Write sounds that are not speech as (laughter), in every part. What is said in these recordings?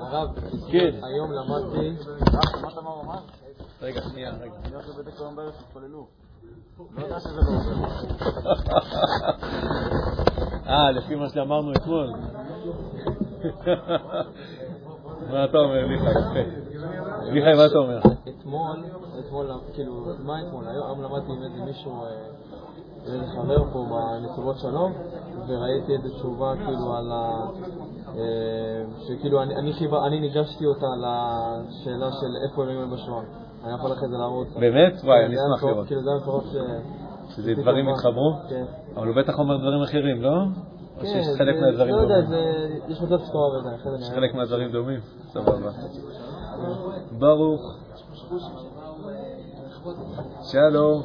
הרב, כן. היום למדתי... שמעת מה הוא אמר? רגע, שנייה, רגע. אני הולך לבית הקרון בערב תתפללו. לא יודע שזה לא עוזר. (laughs) אה, לפי מה שאמרנו אתמול. (laughs) מה אתה אומר, מיכאי? מיכאי, מה אתה אומר? אתמול, אתמול, כאילו, מה אתמול? היום למדתי עם איזה מישהו, אה, איזה חבר פה בנתיבות שלום, וראיתי איזה תשובה כאילו על ה... אה, שכאילו אני, אני, חיבה, אני ניגשתי אותה לשאלה של איפה אלוהים הם בשואה. אני יכול אחרי זה להראות. באמת? וואי, אני אשמח לראות. כאילו זה היה מטורף ש... שזה דברים התחברו? כן. אבל הוא בטח אומר דברים אחרים, לא? או כן, שיש חלק זה- מהדברים לא יודע, דומים? זה- יש מצב שאתה אוהב את זה, אחרי זה. חלק מהדברים דומים? סבבה. ברוך. שלום.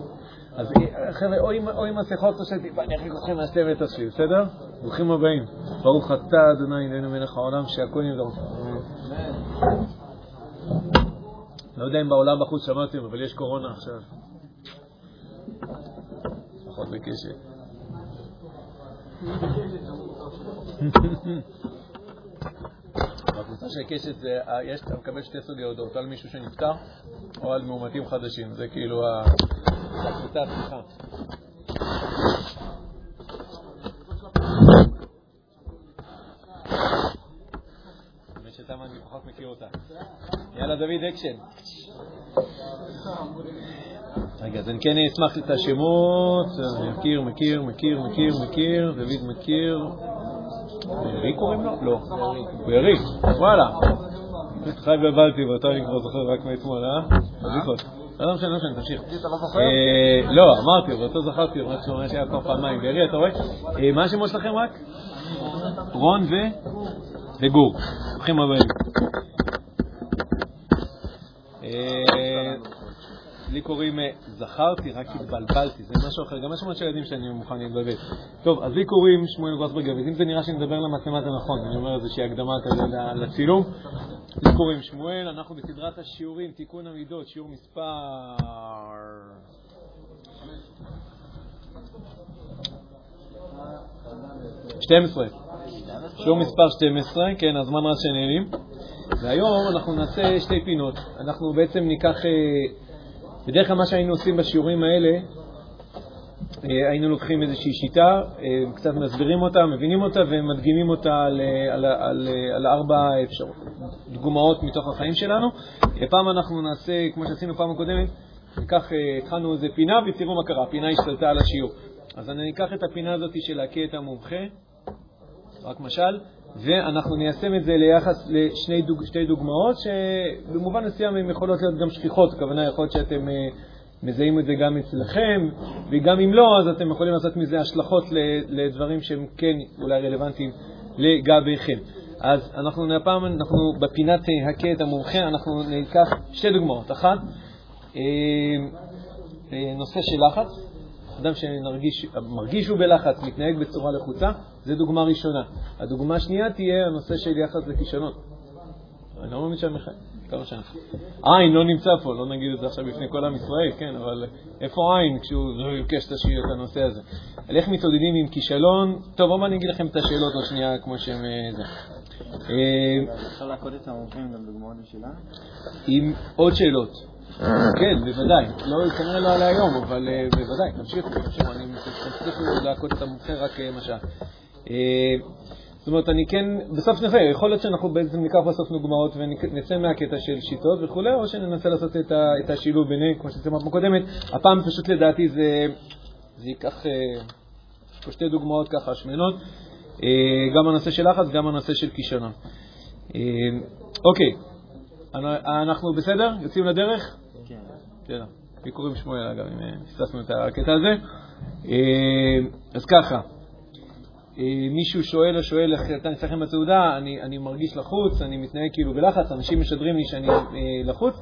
אז חבר'ה, או עם- מסכות או שטיפה, אני אחליק אתכם ואת השיר, בסדר? ברוכים הבאים. ברוך אתה, אדוני אלוהינו מלך העולם, נהיה בדרכו. לא יודע אם בעולם בחוץ שמעתם, אבל יש קורונה עכשיו. פחות בקשת. (laughs) בקבוצה של קשת זה, אה, יש, אתה מקבל שתי סוגי הודעות, על מישהו שנפטר או על מאומתים חדשים, זה כאילו הקבוצה שתמה אני פחות מכיר אותה. יאללה דוד אקשן. רגע, אז אני כן אשמח את השמות, מכיר, מכיר, מכיר, מכיר, מכיר, דוד מכיר. בארי קוראים לו? לא. בארי, וואלה. חי ובלתי, ואותו אני כבר זוכר רק מאתמול, אה? בדיחות. לא משנה, לא משנה, תמשיך. לא? אה, לא, אמרתי, אבל אותו זכרתי, רק שהוא אומר שהיה כבר פעמיים. בארי, אתה רואה? אה, מה השמות שלכם רק? רון ו... וגור. ברוכים הבאים. לי קוראים אה, זכרתי, רק התבלבלתי, זה משהו אחר, גם השמות של הילדים שאני מוכן להתבלבל. טוב, אז לי קוראים שמואל גוסברג, ואם זה נראה שאני מדבר למצלמה זה נכון, אני אומר איזושהי הקדמה כזה לצילום. לי קוראים שמואל, אנחנו בסדרת השיעורים, תיקון המידות, שיעור מספר... שתים עשרה. שיעור מספר 12, כן, הזמן רץ שנהנים. והיום אנחנו נעשה שתי פינות. אנחנו בעצם ניקח, אה, בדרך כלל מה שהיינו עושים בשיעורים האלה, אה, היינו לוקחים איזושהי שיטה, אה, קצת מסבירים אותה, מבינים אותה ומדגימים אותה על, אה, על, על, אה, על ארבע אפשרות, דוגמאות מתוך החיים שלנו. הפעם אנחנו נעשה, כמו שעשינו פעם הקודמת, ניקח, התחלנו איזה פינה ותראו מה קרה, הפינה השתלטה על השיעור. אז אני אקח את הפינה הזאת של להכה את המומחה, רק משל, ואנחנו ניישם את זה ליחס לשתי דוג, דוגמאות שבמובן מסוים הן יכולות להיות גם שכיחות, הכוונה יכול להיות שאתם אה, מזהים את זה גם אצלכם, וגם אם לא, אז אתם יכולים לעשות מזה השלכות לדברים שהם כן אולי רלוונטיים לגביכם. אז אנחנו הפעם, אנחנו בפינת אה, את המומחה, אנחנו ניקח שתי דוגמאות. אחת, אה, נושא של לחץ, אדם שמרגיש שהוא בלחץ, מתנהג בצורה לחוצה, זו דוגמה ראשונה. הדוגמה השנייה תהיה הנושא של יחס לכישלון. אני לא מאמין שאני מחייב, כמה שנה. עין לא נמצא פה, לא נגיד את זה עכשיו בפני כל עם ישראל, כן, אבל איפה עין כשהוא ביקש את השיר, את הנושא הזה? על איך מתמודדים עם כישלון, טוב, בואו אני אגיד לכם את השאלות עוד שנייה כמו שהן אה, זה. אה, אפשר להקוד את המומחים גם דוגמאות משלנו? עם עוד שאלות. כן, בוודאי. לא, כנראה לא עלה היום, אבל אה, בוודאי, תמשיכו, תמשיכו. אני תצליחו להכות את המומחה רק אה, משל. אה, זאת אומרת, אני כן, בסוף נראה, יכול להיות שאנחנו בעצם ניקח בסוף דוגמאות ונצא מהקטע של שיטות וכולי, או שננסה לעשות את, ה, את השילוב ביניהם, כמו שעשינו בפעם הקודמת. הפעם פשוט לדעתי זה, זה ייקח, יש פה שתי דוגמאות ככה שמנות, גם הנושא של לחץ, גם הנושא של כישלון. אוקיי, אנחנו בסדר? יוצאים לדרך? בסדר. לי קוראים שמואל, אגב, אם אה, פספסנו את הקטע הזה. אה, אז ככה, אה, מישהו שואל או שואל איך אתה אצלכם בסעודה, אני, אני מרגיש לחוץ, אני מתנהג כאילו בלחץ, אנשים משדרים לי שאני לחוץ,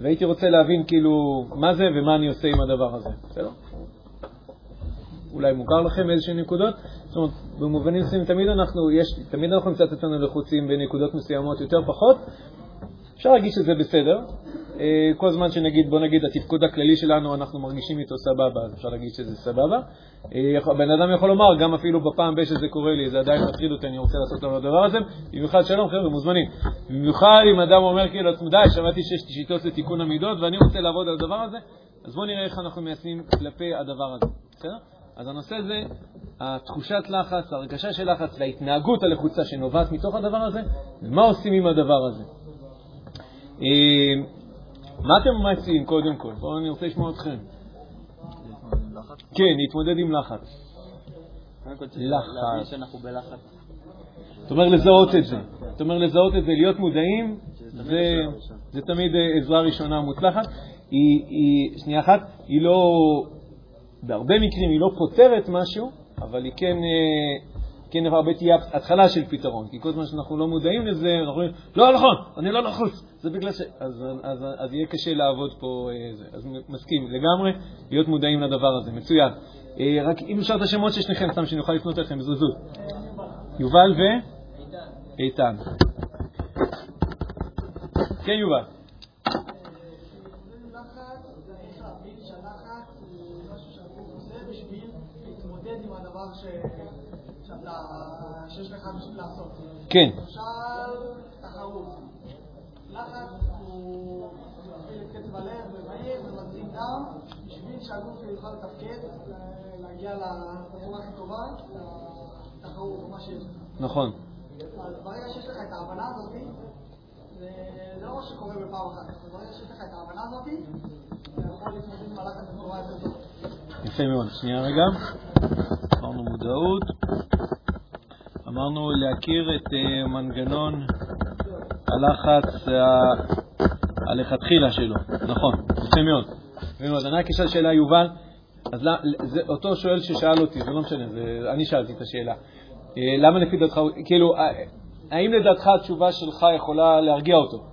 והייתי רוצה להבין כאילו מה זה ומה אני עושה עם הדבר הזה. בסדר? אולי מוכר לכם איזשהן נקודות? זאת אומרת, במובנים מסוימים תמיד אנחנו, יש, תמיד אנחנו נמצא את עצמנו לחוצים בנקודות מסוימות יותר פחות. אפשר להגיד שזה בסדר, כל זמן שנגיד, בוא נגיד, התפקוד הכללי שלנו, אנחנו מרגישים איתו סבבה, אז אפשר להגיד שזה סבבה. אה, בן אדם יכול לומר, גם אפילו בפעם ב- שזה קורה לי, זה עדיין מטריד אותי, אני רוצה לעשות לנו הדבר הזה. במיוחד, שלום חבר'ה, מוזמנים. במיוחד אם אדם אומר כאילו לעצמו, די, שמעתי שיש שיטות לתיקון המידות ואני רוצה לעבוד על הדבר הזה, אז בואו נראה איך אנחנו מיישמים כלפי הדבר הזה, בסדר? אז הנושא זה התחושת לחץ, ההרגשה של לחץ וההתנהגות הלחוצה שנובעת מתוך הדבר הזה, ומה עושים עם הדבר הזה. מה אתם מציעים קודם כל? בואו, אני רוצה לשמוע אתכם. כן, להתמודד עם לחץ. לחץ. זאת אומרת, לזהות את זה. זאת אומרת, לזהות את זה, להיות מודעים, שזה תמיד זה, עזרה ראשונה. זה תמיד אה, עזרה ראשונה מוצלחת. היא, היא, שנייה אחת, היא לא, בהרבה מקרים היא לא פותרת משהו, אבל היא כן, אה, כן הרבה תהיה התחלה של פתרון. כי כל זמן שאנחנו לא מודעים לזה, אנחנו אומרים, לא נכון, אני לא לחוץ. זה בגלל ש... אז, אז, אז יהיה קשה לעבוד פה. אה, זה. אז מסכים לגמרי, להיות מודעים לדבר הזה. מצוין. אה, רק אם אפשר את השמות של שניכם, סתם שאני אוכל לפנות אליכם בזריזות. יובל ואיתן. כן, יובל. להתמודד עם שיש לך בשביל לעשות. כן. למשל, תחרות. לחץ הוא מפעיל את קצב הלב ומהיר ומזרים דם בשביל שהגוף יוכל לתפקד, לה- להגיע לצורה הכי טובה, לתחרות, מה שיש. נכון. אז ברגע שיש לך את ההבנה הזאת, זה לא מה שקורה בפעם אחת, ברגע שיש לך את ההבנה הזאת, אתה יכול להתמודד עם הלחץ בצורה יותר טובה. יפה מאוד. שנייה רגע. אמרנו מודעות. אמרנו להכיר את אה, מנגנון הלחץ ה- הלכתחילה שלו. נכון, יפה מאוד. יפה מאוד. אני רק אשאל שאלה, יובל. אז זה אותו שואל ששאל אותי, זה לא משנה, זה, אני שאלתי את השאלה. אה, למה לפי דעתך, כאילו, אה, האם לדעתך התשובה שלך יכולה להרגיע אותו?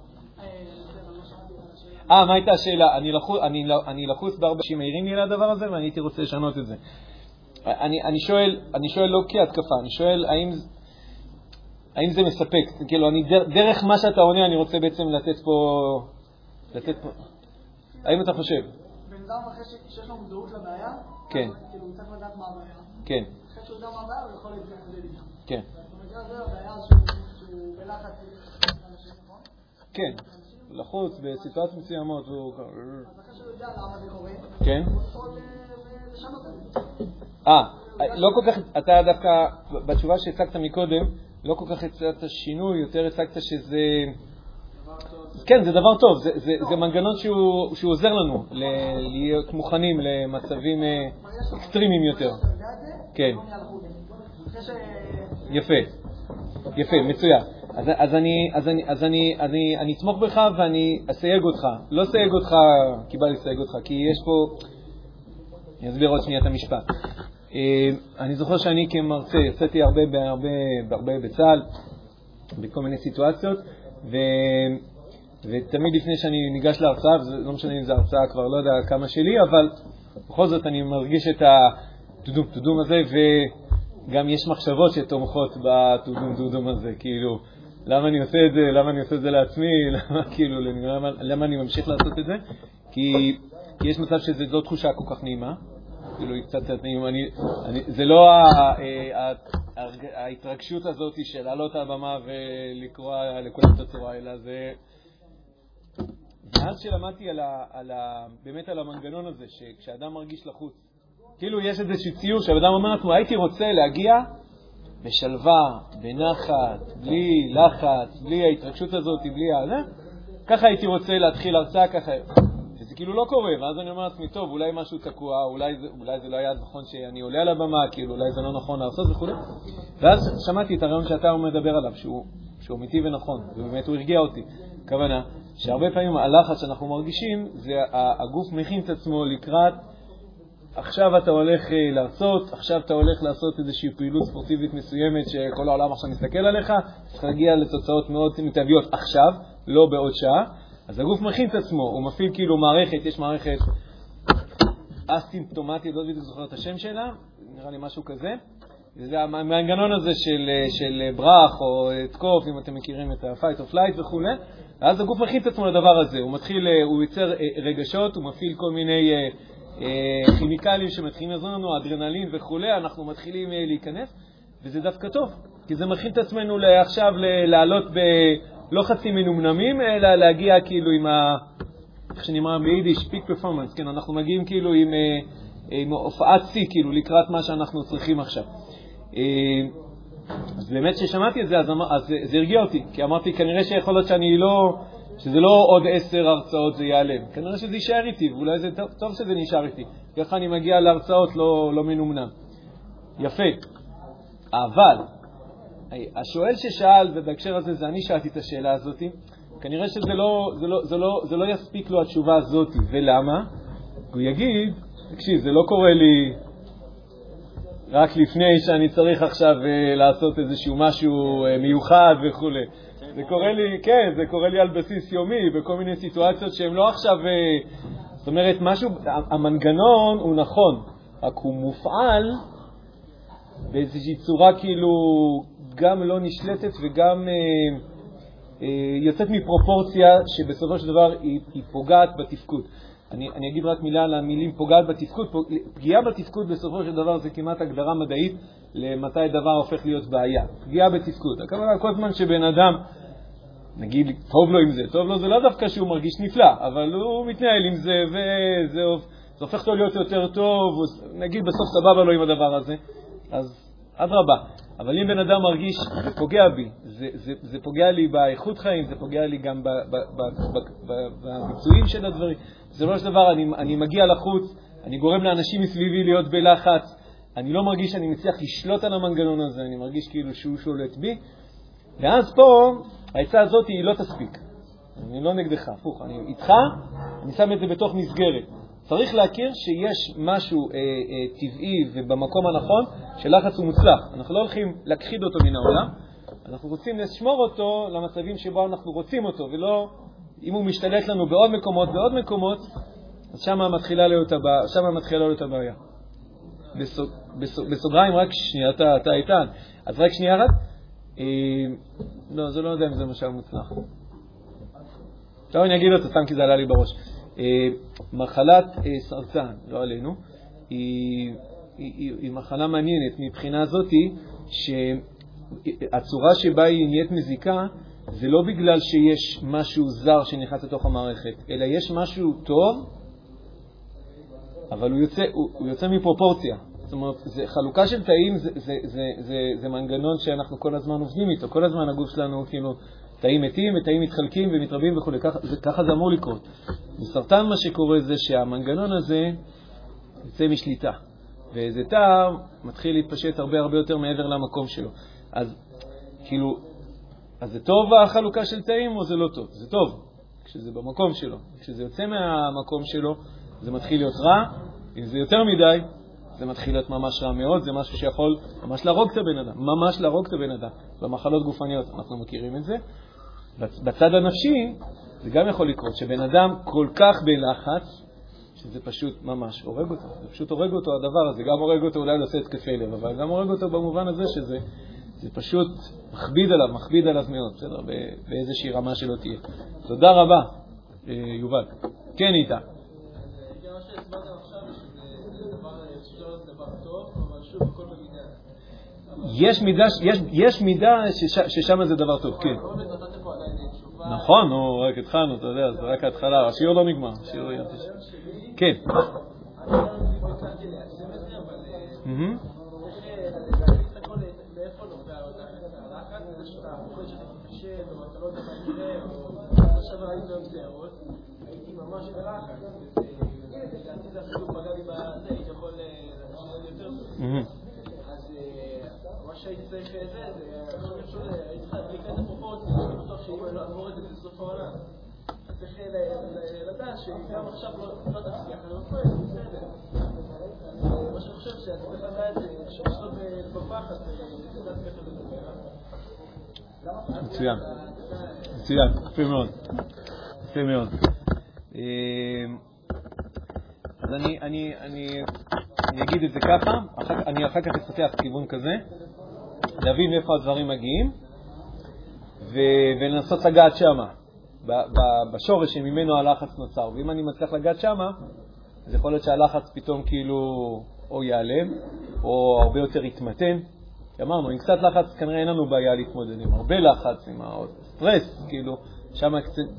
אה, מה הייתה השאלה? אני לחוץ, אני, אני לחוץ בהרבה אנשים מעירים לי על הדבר הזה ואני הייתי רוצה לשנות את זה. אני, אני, שואל, אני שואל לא כהתקפה, אני שואל האם, האם זה מספק. כאילו, אני, דר, דרך מה שאתה עונה אני רוצה בעצם לתת פה... לתת פה... האם אתה חושב? בן אדם אחרי שיש לו מודעות לבעיה, כן. כאילו הוא צריך לדעת מה הבעיה. כן, אחרי שהוא יודע מה הבעיה, הוא יכול להתמודד איתה. כן? כן. לחוץ בסיטואציות מסוימות הוא... אז אחרי שהוא יודע למה זה קורה, כן. הוא יכול אה, לשנות את זה. אה, לא כל כך, אתה דווקא, בתשובה שהצגת מקודם, לא כל כך הצגת שינוי, יותר הצגת שזה... כן, זה דבר טוב, זה, זה, זה מנגנון שהוא, שהוא עוזר לנו להיות מוכנים למצבים אה, אקסטרימיים יותר. כן. לא. יפה, יפה, מצוין. אז, אז, אני, אז, אני, אז אני, אני, אני אתמוך בך ואני אסייג אותך. לא אסייג אותך כי בא לסייג אותך, כי יש פה... אני אסביר עוד שנייה את המשפט. אה, אני זוכר שאני כמרצה יצאתי הרבה, בהרבה, בהרבה בצה"ל, בכל מיני סיטואציות, ו... ותמיד לפני שאני ניגש להרצאה, לא משנה אם זו הרצאה כבר לא יודע כמה שלי, אבל בכל זאת אני מרגיש את הטודום טודום הזה, וגם יש מחשבות שתומכות בטודום טודום הזה, כאילו, למה אני עושה את זה, למה אני עושה את זה לעצמי, (laughs) למה, כאילו, למה, למה אני ממשיך לעשות את זה? כי, כי יש מצב שזו לא תחושה כל כך נעימה, כאילו היא קצת נעימה, אני, אני, זה לא ה, ה, ה, ההתרגשות הזאת של לעלות על הבמה ולקרוע לכולם את הצורה, אלא זה... מאז שלמדתי על ה, על ה, באמת על המנגנון הזה, שכשאדם מרגיש לחוץ, כאילו יש איזשהו ציור שהאדם אומר לעצמו, הייתי רוצה להגיע בשלווה, בנחת, בלי לחץ, בלי ההתרגשות הזאת, בלי ה... ככה הייתי רוצה להתחיל הרצאה ככה. וזה כאילו לא קורה, ואז אני אומר לעצמי, טוב, אולי משהו תקוע, אולי זה, אולי זה לא היה נכון שאני עולה על הבמה, כאילו אולי זה לא נכון לעשות וכו'. ואז שמעתי את הרעיון שאתה מדבר עליו, שהוא, שהוא אמיתי ונכון, ובאמת הוא הרגיע אותי. הכוונה, שהרבה פעמים הלחץ שאנחנו מרגישים, זה הגוף מכין את עצמו לקראת, עכשיו אתה הולך אה, להרצות, עכשיו אתה הולך לעשות איזושהי פעילות ספורטיבית מסוימת שכל העולם עכשיו מסתכל עליך, צריך להגיע לתוצאות מאוד מיטביות עכשיו, לא בעוד שעה. אז הגוף מכין את עצמו, הוא מפעיל כאילו מערכת, יש מערכת אסימפטומטית, לא בדיוק זוכר את השם שלה, נראה לי משהו כזה, זה המנגנון הזה של, של ברח או תקוף, אם אתם מכירים את ה-fight or flight וכו', ואז הגוף מכין את עצמו לדבר הזה, הוא מתחיל, הוא יוצר רגשות, הוא מפעיל כל מיני כימיקלים שמתחילים לעזור לנו, אדרנלין וכו', אנחנו מתחילים להיכנס, וזה דווקא טוב, כי זה מכין את עצמנו עכשיו לעלות בלא חצי מנומנמים, אלא להגיע כאילו עם ה... איך שנאמר ביידיש, פיק פרפורמנס, כן, אנחנו מגיעים כאילו עם, עם הופעת שיא, כאילו לקראת מה שאנחנו צריכים עכשיו. אז באמת כששמעתי את זה, אז, אז זה הרגיע אותי, כי אמרתי, כנראה שיכול להיות שאני לא, שזה לא עוד עשר הרצאות זה ייעלם, כנראה שזה יישאר איתי, ואולי זה טוב, טוב שזה נשאר איתי, ככה אני מגיע להרצאות לא, לא מנומנם. יפה. אבל, השואל ששאל, ובהקשר הזה זה אני שאלתי את השאלה הזאת, כנראה שזה לא, זה לא, זה לא, זה לא יספיק לו התשובה הזאת, ולמה? הוא יגיד, תקשיב, זה לא קורה לי רק לפני שאני צריך עכשיו uh, לעשות איזשהו משהו uh, מיוחד וכו'. זה קורה לי, כן, זה קורה לי על בסיס יומי, בכל מיני סיטואציות שהן לא עכשיו, uh, זאת אומרת, משהו, המנגנון הוא נכון, רק הוא מופעל באיזושהי צורה כאילו גם לא נשלטת וגם uh, uh, יוצאת מפרופורציה שבסופו של דבר היא, היא פוגעת בתפקוד. אני, אני אגיד רק מילה על המילים פוגעת בתפקוד. פגיעה בתפקוד בסופו של דבר זה כמעט הגדרה מדעית למתי דבר הופך להיות בעיה. פגיעה בתפקוד. הכוונה, כל זמן שבן אדם, נגיד, טוב לו עם זה, טוב לו זה לא דווקא שהוא מרגיש נפלא, אבל הוא מתנהל עם זה וזה זה הופך לו להיות יותר טוב, נגיד בסוף סבבה לו עם הדבר הזה, אז אדרבה. אבל אם בן אדם מרגיש, זה פוגע בי, זה, זה, זה פוגע לי באיכות חיים, זה פוגע לי גם בביצועים של הדברים. בסופו של דבר אני, אני מגיע לחוץ, אני גורם לאנשים מסביבי להיות בלחץ, אני לא מרגיש שאני מצליח לשלוט על המנגנון הזה, אני מרגיש כאילו שהוא שולט בי, ואז פה העצה הזאת היא לא תספיק. אני לא נגדך, הפוך, אני איתך, אני שם את זה בתוך מסגרת. צריך להכיר שיש משהו אה, אה, טבעי ובמקום הנכון שלחץ הוא מוצלח. אנחנו לא הולכים להכחיד אותו מן העולם, אנחנו רוצים לשמור אותו למצבים שבו אנחנו רוצים אותו, ולא אם הוא משתלט לנו בעוד מקומות, בעוד מקומות, אז שם מתחילה להיות. שם מתחילה להיות הבעיה. בסוג, בסוג, בסוגריים, רק שנייה, אתה, אתה איתן. אז רק שנייה אחת. אה, לא, זה לא יודע אם זה משל מוצלח. עכשיו אני אגיד אותו סתם כי זה עלה לי בראש. אה, מחלת אה, סרטן, לא עלינו, היא, מחלה מעניינת מבחינה זאתי שהצורה שבה היא נהיית מזיקה זה לא בגלל שיש משהו זר שנכנס לתוך המערכת, אלא יש משהו טוב, אבל הוא יוצא, הוא, הוא יוצא מפרופורציה. זאת אומרת, זה, חלוקה של תאים זה, זה, זה, זה, זה מנגנון שאנחנו כל הזמן עובדים איתו. כל הזמן הגוף שלנו, כאילו, תאים מתים ותאים מתחלקים ומתרבים וכו', ככה, ככה זה אמור לקרות. בסרטן מה שקורה זה שהמנגנון הזה יוצא משליטה, ואיזה תא מתחיל להתפשט הרבה הרבה יותר מעבר למקום שלו. אז כאילו, אז זה טוב החלוקה של תאים או זה לא טוב? זה טוב, כשזה במקום שלו. כשזה יוצא מהמקום שלו, זה מתחיל להיות רע. אם זה יותר מדי, זה מתחיל להיות ממש רע מאוד, זה משהו שיכול ממש להרוג את הבן אדם, ממש להרוג את הבן אדם. במחלות גופניות אנחנו מכירים את זה. בצד הנפשי, זה גם יכול לקרות, שבן אדם כל כך בלחץ, שזה פשוט ממש הורג אותו. זה פשוט הורג אותו, הדבר הזה. גם הורג אותו, אולי לעשות התקפי לב, אבל גם הורג אותו במובן הזה שזה זה פשוט מכביד עליו, מכביד עליו מאוד, בסדר? באיזושהי רמה שלא תהיה. תודה רבה, אה, יובל. כן, איתה. יש מידה, יש, יש מידה שש, ששם זה דבר טוב, כן. נכון, נו, רק התחלנו, אתה יודע, זה רק ההתחלה, השיעור לא נגמר. כן. הייתי ממש בלחץ, לדעתי זה אפילו פגע לי בזה, הייתי יכול לשלם יותר טוב. אז מה שהייתי צריך זה, זה הייתי צריך להדליק את הפרופורציה, אני בטוח שאם אני לא אעבור את זה בסוף אני. מצוין. מצוין, יפה מאוד. יפה מאוד. אז אני, אני, אני אני אגיד את זה ככה, אחר, אני אחר כך אפתח כיוון כזה, להבין מאיפה הדברים מגיעים, ו- ולנסות לגעת שמה, בשורש שממנו הלחץ נוצר. ואם אני מצליח לגעת שמה, אז יכול להיות שהלחץ פתאום כאילו או ייעלם, או הרבה יותר יתמתן. אמרנו, עם קצת לחץ כנראה אין לנו בעיה להתמודד, עם הרבה לחץ, עם הסטרס, כאילו, שם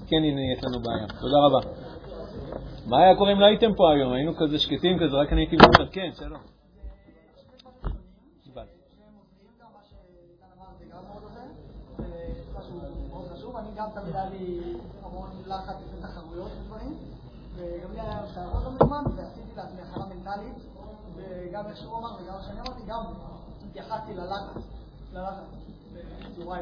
כן נהיית לנו בעיה. תודה רבה. מה היה קורה אם לא הייתם פה היום? היינו כזה שקטים כזה, רק אני הייתי מדבר. כן, שלום. אני גם תמיד היה לי המון לחץ ותחרויות ודברים, וגם לי היה שערות לא מזמן, ועשיתי לעצמי הכנה מנטלית, וגם איך שהוא אמר וגם איך שאני אמרתי, גם התייחסתי ללחץ, ללחץ, בצורה,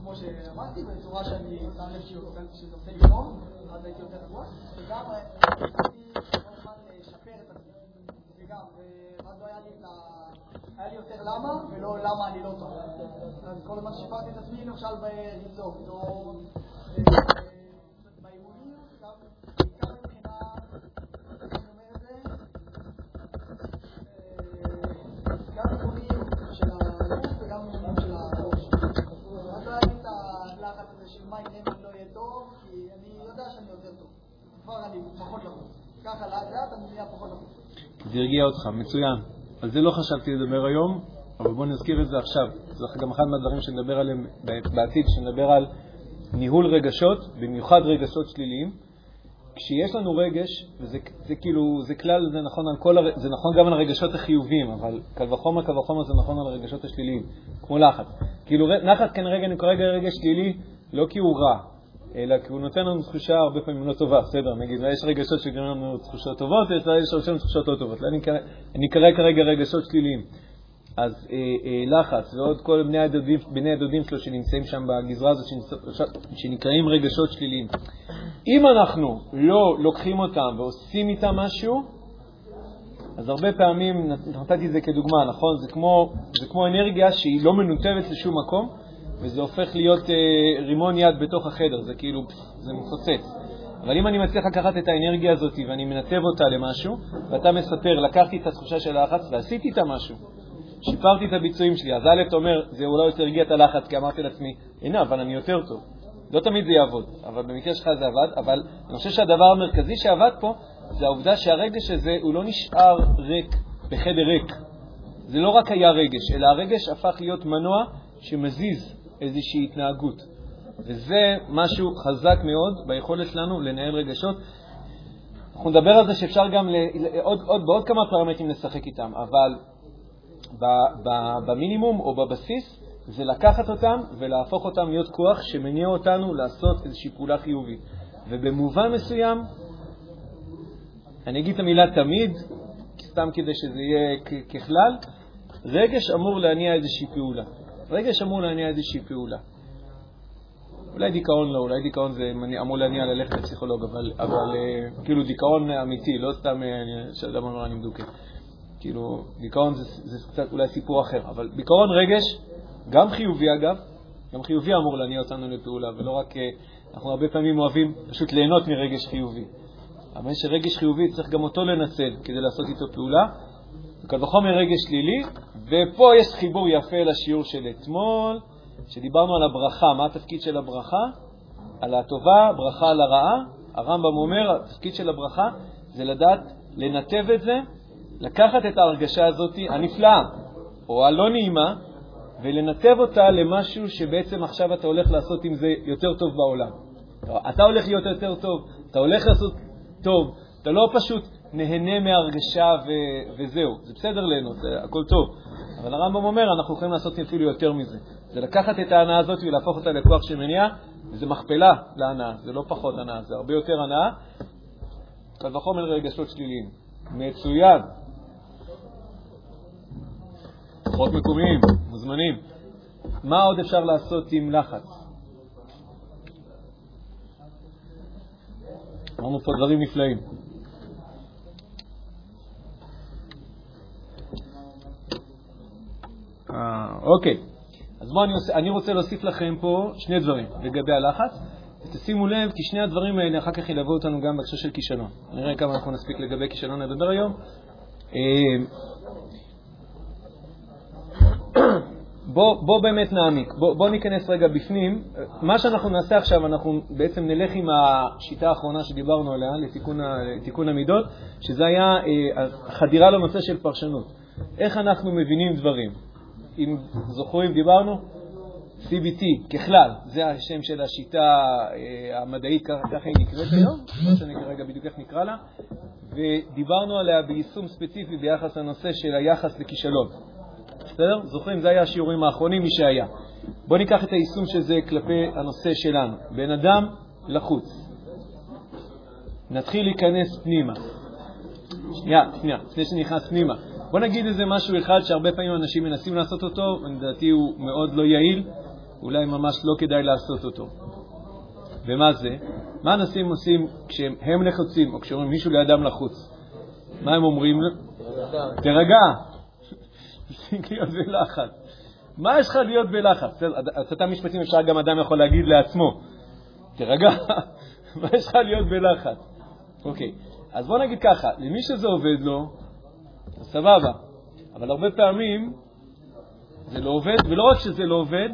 כמו שאמרתי, בצורה שאני שם לב שזה עושה לי טוב, אז הייתי יותר רגוע, וגם רציתי כל הזמן לשפר את עצמי, וגם, יותר למה, ולא למה אני לא טוב. אז כל הזמן שיפרתי את עצמי, למשל בריצות, או לא מה יקרה אם לא. כבר אני פחות לחוץ. ככה לאט לאט אני נהיה פחות לחוץ. זה הרגיע אותך, מצוין. על זה לא חשבתי לדבר היום, אבל בואו נזכיר את זה עכשיו. זה גם אחד מהדברים שנדבר עליהם בעתיד, שנדבר על ניהול רגשות, במיוחד רגשות שליליים. כשיש לנו רגש, וזה זה כאילו, זה כלל, זה נכון, על כל, הר... זה נכון גם על הרגשות החיוביים, אבל קל וחומר, קל וחומר זה נכון על הרגשות השליליים, כמו לחץ. כאילו לחץ כנראה אני קורא רגש שלילי, לא כי הוא רע, אלא כי הוא נותן לנו תחושה הרבה פעמים לא טובה, בסדר, נגיד, יש רגשות שגורמים לנו תחושות טובות, יש רגשות תחושות לא טובות. אני אקרא כרגע רגשות שליליים. אז אה, אה, לחץ ועוד כל בני הדודים, בני הדודים שלו שנמצאים שם בגזרה הזאת, שנקראים רגשות שליליים. אם אנחנו לא לוקחים אותם ועושים איתם משהו, אז הרבה פעמים, נתתי את זה כדוגמה, נכון? זה כמו, זה כמו אנרגיה שהיא לא מנותבת לשום מקום, וזה הופך להיות אה, רימון יד בתוך החדר, זה כאילו, זה מפוצץ. אבל אם אני מצליח לקחת את האנרגיה הזאת ואני מנתב אותה למשהו, ואתה מספר, לקחתי את התחושה של הלחץ ועשיתי איתה משהו, שיפרתי את הביצועים שלי, אז א', אתה אומר, זה אולי יותר הרגיע את הלחץ, כי אמרתי לעצמי, הנה, אבל אני יותר טוב. לא תמיד זה יעבוד, אבל במקרה שלך זה עבד, אבל אני חושב שהדבר המרכזי שעבד פה זה העובדה שהרגש הזה הוא לא נשאר ריק, בחדר ריק. זה לא רק היה רגש, אלא הרגש הפך להיות מנוע שמזיז איזושהי התנהגות. וזה משהו חזק מאוד ביכולת שלנו לנהל רגשות. אנחנו נדבר על זה שאפשר גם ל... עוד, עוד, בעוד כמה פרמטרים לשחק איתם, אבל ב, ב, במינימום או בבסיס זה לקחת אותם ולהפוך אותם להיות כוח שמניע אותנו לעשות איזושהי פעולה חיובית. ובמובן מסוים, אני אגיד את המילה תמיד, סתם כדי שזה יהיה ככלל, רגש אמור להניע איזושהי פעולה. רגש אמור להניע איזושהי פעולה. אולי דיכאון לא, אולי דיכאון זה אמור להניע ללכת לפסיכולוג, אבל, אבל uh, כאילו דיכאון אמיתי, לא סתם uh, שאדם אומר אני מדוכא. כאילו, דיכאון זה, זה קצת אולי סיפור אחר, אבל דיכאון רגש, גם חיובי אגב, גם חיובי אמור להניע אותנו לפעולה, ולא רק, uh, אנחנו הרבה פעמים אוהבים פשוט ליהנות מרגש חיובי. אבל יש רגש חיובי, צריך גם אותו לנצל כדי לעשות איתו פעולה. קל וחומר רגש שלילי, ופה יש חיבור יפה לשיעור של אתמול, שדיברנו על הברכה. מה התפקיד של הברכה? על הטובה, ברכה על הרעה. הרמב"ם אומר, התפקיד של הברכה זה לדעת לנתב את זה, לקחת את ההרגשה הזאת הנפלאה, או הלא נעימה, ולנתב אותה למשהו שבעצם עכשיו אתה הולך לעשות עם זה יותר טוב בעולם. אתה הולך להיות יותר טוב, אתה הולך לעשות טוב, אתה לא פשוט נהנה מהרגשה ו- וזהו. זה בסדר ליהנות, הכל טוב. אבל הרמב"ם אומר, אנחנו יכולים לעשות אפילו יותר מזה. זה לקחת את ההנאה הזאת ולהפוך אותה לכוח שמניע, וזה מכפלה להנאה, זה לא פחות הנאה, זה הרבה יותר הנאה. קל וחומר רגשות שליליים. מצוין. כוחות מקומיים, מוזמנים. מה עוד אפשר לעשות עם לחץ? אמרנו פה דברים נפלאים. אוקיי, אז בואו אני, אני רוצה להוסיף לכם פה שני דברים לגבי הלחץ. ותשימו לב, כי שני הדברים האלה אחר כך ילוו אותנו גם בהקשר של כישלון. נראה כמה אנחנו נספיק לגבי כישלון לדבר היום, אה, (clears throat) בוא, בוא באמת נעמיק, בוא, בוא ניכנס רגע בפנים. מה שאנחנו נעשה עכשיו, אנחנו בעצם נלך עם השיטה האחרונה שדיברנו עליה, לתיקון, לתיקון המידות, שזה היה אה, חדירה לנושא של פרשנות. איך אנחנו מבינים דברים. אם זוכרים, דיברנו? CBT ככלל, זה השם של השיטה אה, המדעית, ככה היא נקראת היום, לא משנה כרגע בדיוק איך נקרא לה, ודיברנו עליה ביישום ספציפי ביחס לנושא של היחס לכישלון. בסדר? זוכרים? זה היה השיעורים האחרונים, מי שהיה. בואו ניקח את היישום של זה כלפי הנושא שלנו. בן אדם לחוץ. נתחיל להיכנס פנימה. שנייה, שנייה, לפני שנכנס פנימה. בוא נגיד איזה משהו אחד שהרבה פעמים אנשים מנסים לעשות אותו, ולדעתי הוא מאוד לא יעיל, אולי ממש לא כדאי לעשות אותו. ומה זה? מה אנשים עושים כשהם לחוצים, או כשאומרים מישהו לידם לחוץ? מה הם אומרים? תירגע. תפסיק (laughs) להיות בלחץ. מה יש לך להיות בלחץ? אותם משפטים אפשר גם אדם יכול להגיד לעצמו. תירגע, (laughs) מה יש לך להיות בלחץ? אוקיי, אז בוא נגיד ככה, למי שזה עובד לו, אז סבבה, אבל הרבה פעמים זה לא עובד, ולא רק שזה לא עובד,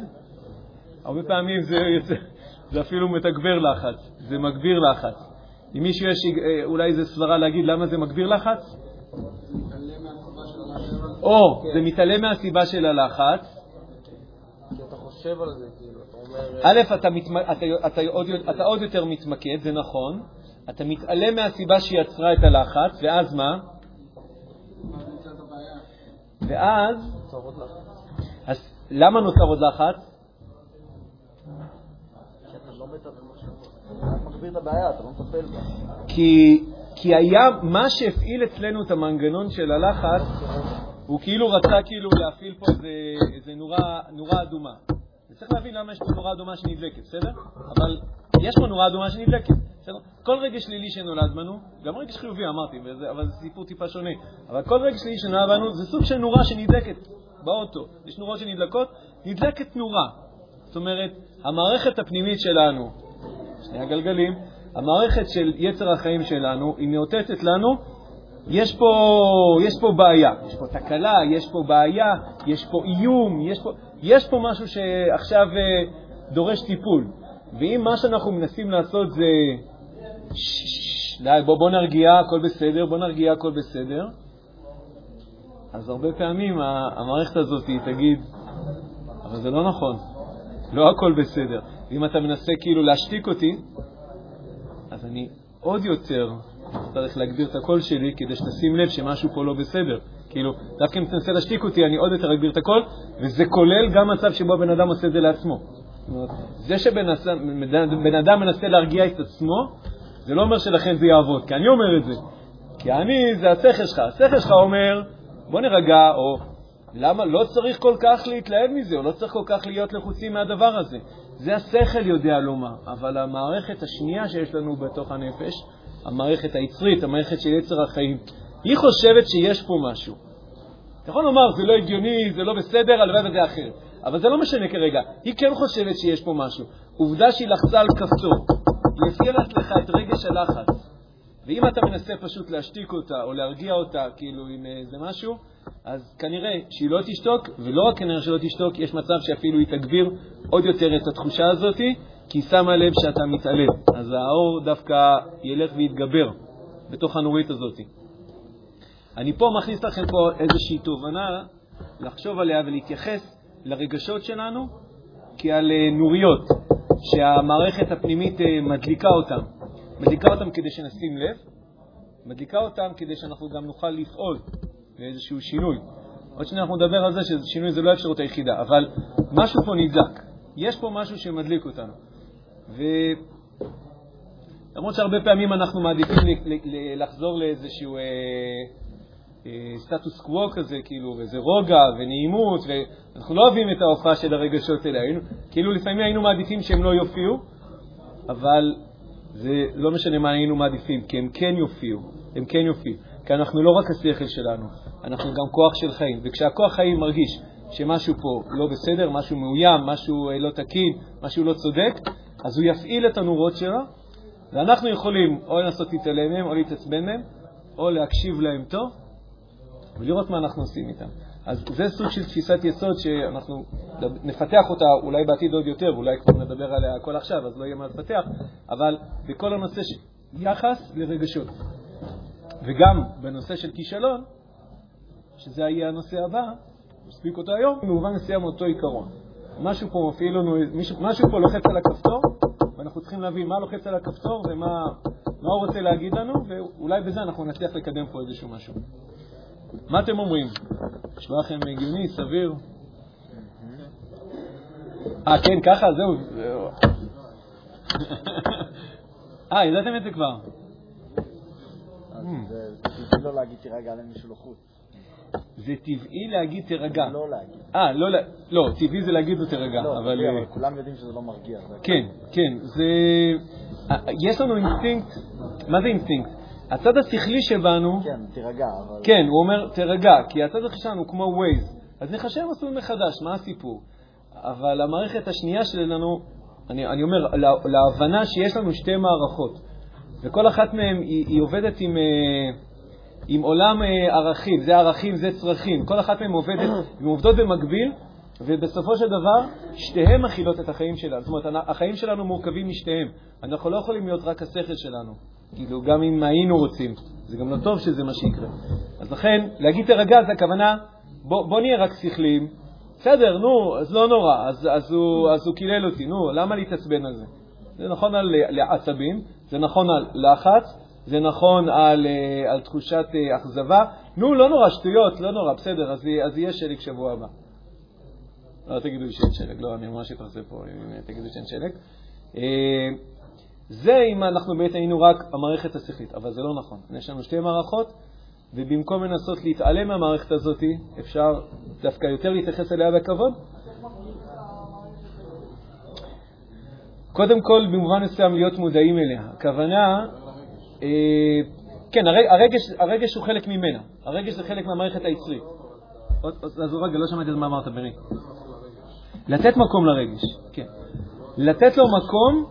הרבה פעמים זה, זה, זה אפילו מתגבר לחץ, זה מגביר לחץ. אם מישהו יש אה, אולי איזו סברה להגיד למה זה מגביר לחץ? או זה מתעלם מהסיבה של הלחץ. אתה חושב על זה, כאילו, אתה אומר... א', אתה עוד יותר מתמקד, זה נכון. אתה מתעלם מהסיבה שיצרה את הלחץ, ואז מה? ואז... אז למה נוצר עוד לחץ? כי היה מה שהפעיל אצלנו את המנגנון של הלחץ הוא כאילו רצה כאילו להפעיל פה איזה, איזה נורה, נורה אדומה. צריך להבין למה יש פה נורה אדומה שנדלקת, בסדר? אבל יש פה נורה אדומה שנדלקת? כל רגע שלילי שנולד בנו, גם רגע חיובי אמרתי, וזה, אבל זה סיפור טיפה שונה, אבל כל רגע שלילי שנולד בנו זה סוג של נורה שנדלקת באוטו. יש נורות שנדלקות, נדלקת נורה. זאת אומרת, המערכת הפנימית שלנו, שני הגלגלים, המערכת של יצר החיים שלנו, היא מאותתת לנו יש פה, יש פה בעיה, יש פה תקלה, יש פה בעיה, יש פה איום, יש פה, יש פה משהו שעכשיו uh, דורש טיפול. ואם מה שאנחנו מנסים לעשות זה, די, בוא, בוא נרגיע, הכל בסדר, בוא נרגיע, הכל בסדר, אז הרבה פעמים המערכת הזאת תגיד, אבל זה לא נכון, לא הכל בסדר. ואם אתה מנסה כאילו להשתיק אותי, אז אני עוד יותר צריך להגביר את הקול שלי כדי שתשים לב שמשהו פה לא בסדר. כאילו, דווקא אם תנסה להשתיק אותי, אני עוד יותר אגביר את הקול, וזה כולל גם מצב שבו הבן אדם עושה את זה לעצמו. זה שבן אדם מנסה להרגיע את עצמו, זה לא אומר שלכן זה יעבוד, כי אני אומר את זה. כי אני, זה השכל שלך. השכל שלך אומר, בוא נרגע, או למה לא צריך כל כך להתלהב מזה, או לא צריך כל כך להיות לחוצים מהדבר הזה. זה השכל יודע לומר, אבל המערכת השנייה שיש לנו בתוך הנפש, המערכת היצרית, המערכת של יצר החיים, היא חושבת שיש פה משהו. אתה יכול לומר, זה לא הגיוני, זה לא בסדר, הלוואי וזה אחרת. אבל זה לא משנה כרגע. היא כן חושבת שיש פה משהו. עובדה שהיא לחצה על כפתור. היא הפעילה לך את רגש הלחץ. ואם אתה מנסה פשוט להשתיק אותה או להרגיע אותה, כאילו עם איזה משהו, אז כנראה שהיא לא תשתוק, ולא רק כנראה שלא תשתוק, יש מצב שאפילו היא תגביר עוד יותר את התחושה הזאת, כי היא שמה לב שאתה מתעלם. אז האור דווקא ילך ויתגבר בתוך הנורית הזאת. אני פה מכניס לכם פה איזושהי תובנה לחשוב עליה ולהתייחס לרגשות שלנו כעל אה, נוריות שהמערכת הפנימית אה, מדליקה אותן. מדליקה אותן כדי שנשים לב, מדליקה אותן כדי שאנחנו גם נוכל לפעול לאיזשהו שינוי. עוד שניה אנחנו נדבר על זה ששינוי זה לא האפשרות היחידה, אבל משהו פה נדלק. יש פה משהו שמדליק אותנו. ולמרות שהרבה פעמים אנחנו מעדיפים לחזור לאיזשהו אה, סטטוס קוו כזה, כאילו, איזה רוגע ונעימות, ואנחנו לא אוהבים את ההופעה של הרגשות האלה. היינו, כאילו לפעמים היינו מעדיפים שהם לא יופיעו, אבל זה לא משנה מה היינו מעדיפים, כי הם כן יופיעו, הם כן יופיעו. כי אנחנו לא רק השכל שלנו, אנחנו גם כוח של חיים. וכשהכוח חיים מרגיש שמשהו פה לא בסדר, משהו מאוים, משהו אה, לא תקין, משהו לא צודק, אז הוא יפעיל את הנורות שלו, ואנחנו יכולים או לנסות להתעלם מהם, או להתעצבן מהם, או להקשיב להם טוב, ולראות מה אנחנו עושים איתם. אז זה סוג של תפיסת יסוד שאנחנו נפתח אותה אולי בעתיד עוד יותר, ואולי כבר נדבר עליה הכל עכשיו, אז לא יהיה מה לפתח, אבל בכל הנושא של יחס לרגשות. וגם בנושא של כישלון, שזה יהיה הנושא הבא, נספיק אותו היום, במובן מסוים אותו עיקרון. משהו פה מפעיל לנו, משהו פה לוחץ על הכפתור, ואנחנו צריכים להבין מה לוחץ על הכפתור ומה הוא רוצה להגיד לנו, ואולי בזה אנחנו נצליח לקדם פה איזשהו משהו. מה אתם אומרים? נשמע לכם הגיוני, סביר? אה, כן, ככה? זהו. (laughs) אה, ידעתם את זה כבר. זה לא להגיד תירגע למישהו לחוץ. זה טבעי להגיד תירגע. לא להגיד. אה, לא, לא, טבעי זה להגיד לו תירגע. לא, אבל אבל כולם יודעים שזה לא מרגיע. כן, כן, זה... יש לנו אינסטינקט, מה זה אינסטינקט? הצד השכלי שבנו, כן, תירגע, אבל... כן, הוא אומר, תירגע, כי הצד השכלי שלנו הוא כמו Waze, אז נחשב מסלול מחדש, מה הסיפור? אבל המערכת השנייה שלנו, אני, אני אומר, לה, להבנה שיש לנו שתי מערכות, וכל אחת מהן היא, היא עובדת עם, אה, עם עולם אה, ערכים, זה ערכים, זה צרכים, כל אחת מהן עובדת, (clears throat) הן עובדות במקביל, ובסופו של דבר, שתיהן מכילות את החיים שלנו. זאת אומרת, החיים שלנו מורכבים משתיהם. אנחנו לא יכולים להיות רק השכל שלנו. כאילו, גם אם היינו רוצים. זה גם לא טוב שזה מה שיקרה. אז לכן, להגיד תירגע זה הכוונה, בוא, בוא נהיה רק שכליים. בסדר, נו, אז לא נורא, אז, אז, הוא, אז הוא קילל אותי, נו, למה להתעצבן על זה? זה נכון על, על עצבים, זה נכון על לחץ, זה נכון על, אה, על תחושת אה, אכזבה. נו, לא נורא, שטויות, לא נורא, בסדר, אז, אז יהיה שלג שבוע הבא. לא תגידו לי שאין שלג, לא, אני ממש אתרסה פה אם תגידו שאין שלג. זה אם אנחנו בעצם היינו רק המערכת השכלית, אבל זה לא נכון. יש לנו שתי מערכות, ובמקום לנסות להתעלם מהמערכת הזאת, אפשר דווקא יותר להתייחס אליה בכבוד. קודם כל, במובן מסוים להיות מודעים אליה. הכוונה, אה, כן, הרג, הרגש, הרגש הוא חלק ממנה. הרגש זה חלק מהמערכת היצרית. אז רגע, לא שמעתי מה אמרת, ברי. לתת מקום לרגש, כן. לתת לו מקום,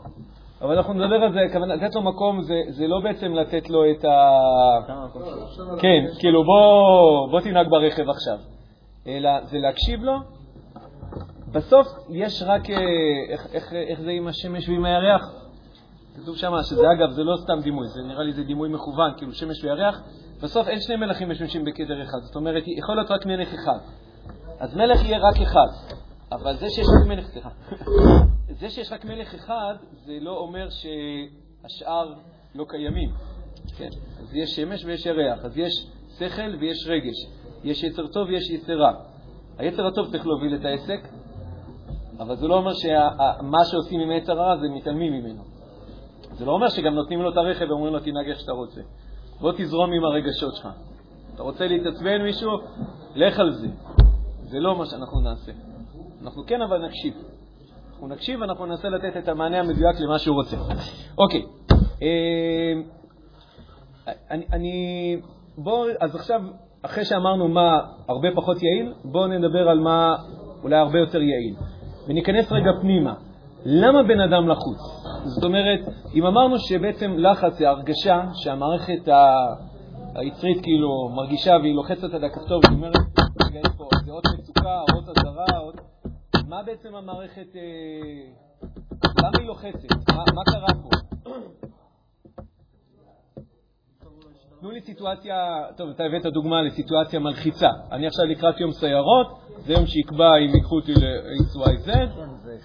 אבל אנחנו נדבר על זה, כוונה, לתת לו מקום זה, זה לא בעצם לתת לו את ה... כן, כאילו בוא, בוא תנהג ברכב עכשיו. אלא זה להקשיב לו. בסוף יש רק, אה, איך, איך, איך זה עם השמש ועם הירח? כתוב שם שזה אגב, זה לא סתם דימוי, זה נראה לי זה דימוי מכוון, כאילו שמש וירח. בסוף אין שני מלכים משמשים בקדר אחד, זאת אומרת, יכול להיות רק מלך אחד. אז מלך יהיה רק אחד. אבל זה שיש מלך, סליחה, זה שיש רק מלך אחד, זה לא אומר שהשאר לא קיימים. כן, אז יש שמש ויש ירח, אז יש שכל ויש רגש, יש יצר טוב ויש יצר רע. היצר הטוב צריך להוביל את העסק, אבל זה לא אומר שמה שעושים עם יצר הרע זה מתעלמים ממנו. זה לא אומר שגם נותנים לו את הרכב ואומרים לו תנהג איך שאתה רוצה. בוא תזרום עם הרגשות שלך. אתה רוצה להתעצבן מישהו? לך על זה. זה לא מה שאנחנו נעשה. אנחנו כן, אבל נקשיב. אנחנו נקשיב ואנחנו ננסה לתת את המענה המדויק למה שהוא רוצה. אוקיי. אה, אני, אני, בוא, אז עכשיו, אחרי שאמרנו מה הרבה פחות יעיל, בואו נדבר על מה אולי הרבה יותר יעיל. וניכנס רגע פנימה. למה בן אדם לחוץ? זאת אומרת, אם אמרנו שבעצם לחץ זה הרגשה שהמערכת היצרית כאילו מרגישה והיא לוחצת על הכפתור והיא אומרת, רגע, יש פה, אות מצוקה, אות אזהרה, אות... מה בעצם המערכת, אה, למה היא לוחצת? מה, מה קרה פה? תנו לי סיטואציה, טוב, אתה הבאת דוגמה לסיטואציה מלחיצה. אני עכשיו לקראת יום סיירות, זה יום שיקבע אם ייקחו אותי ל-XYZ,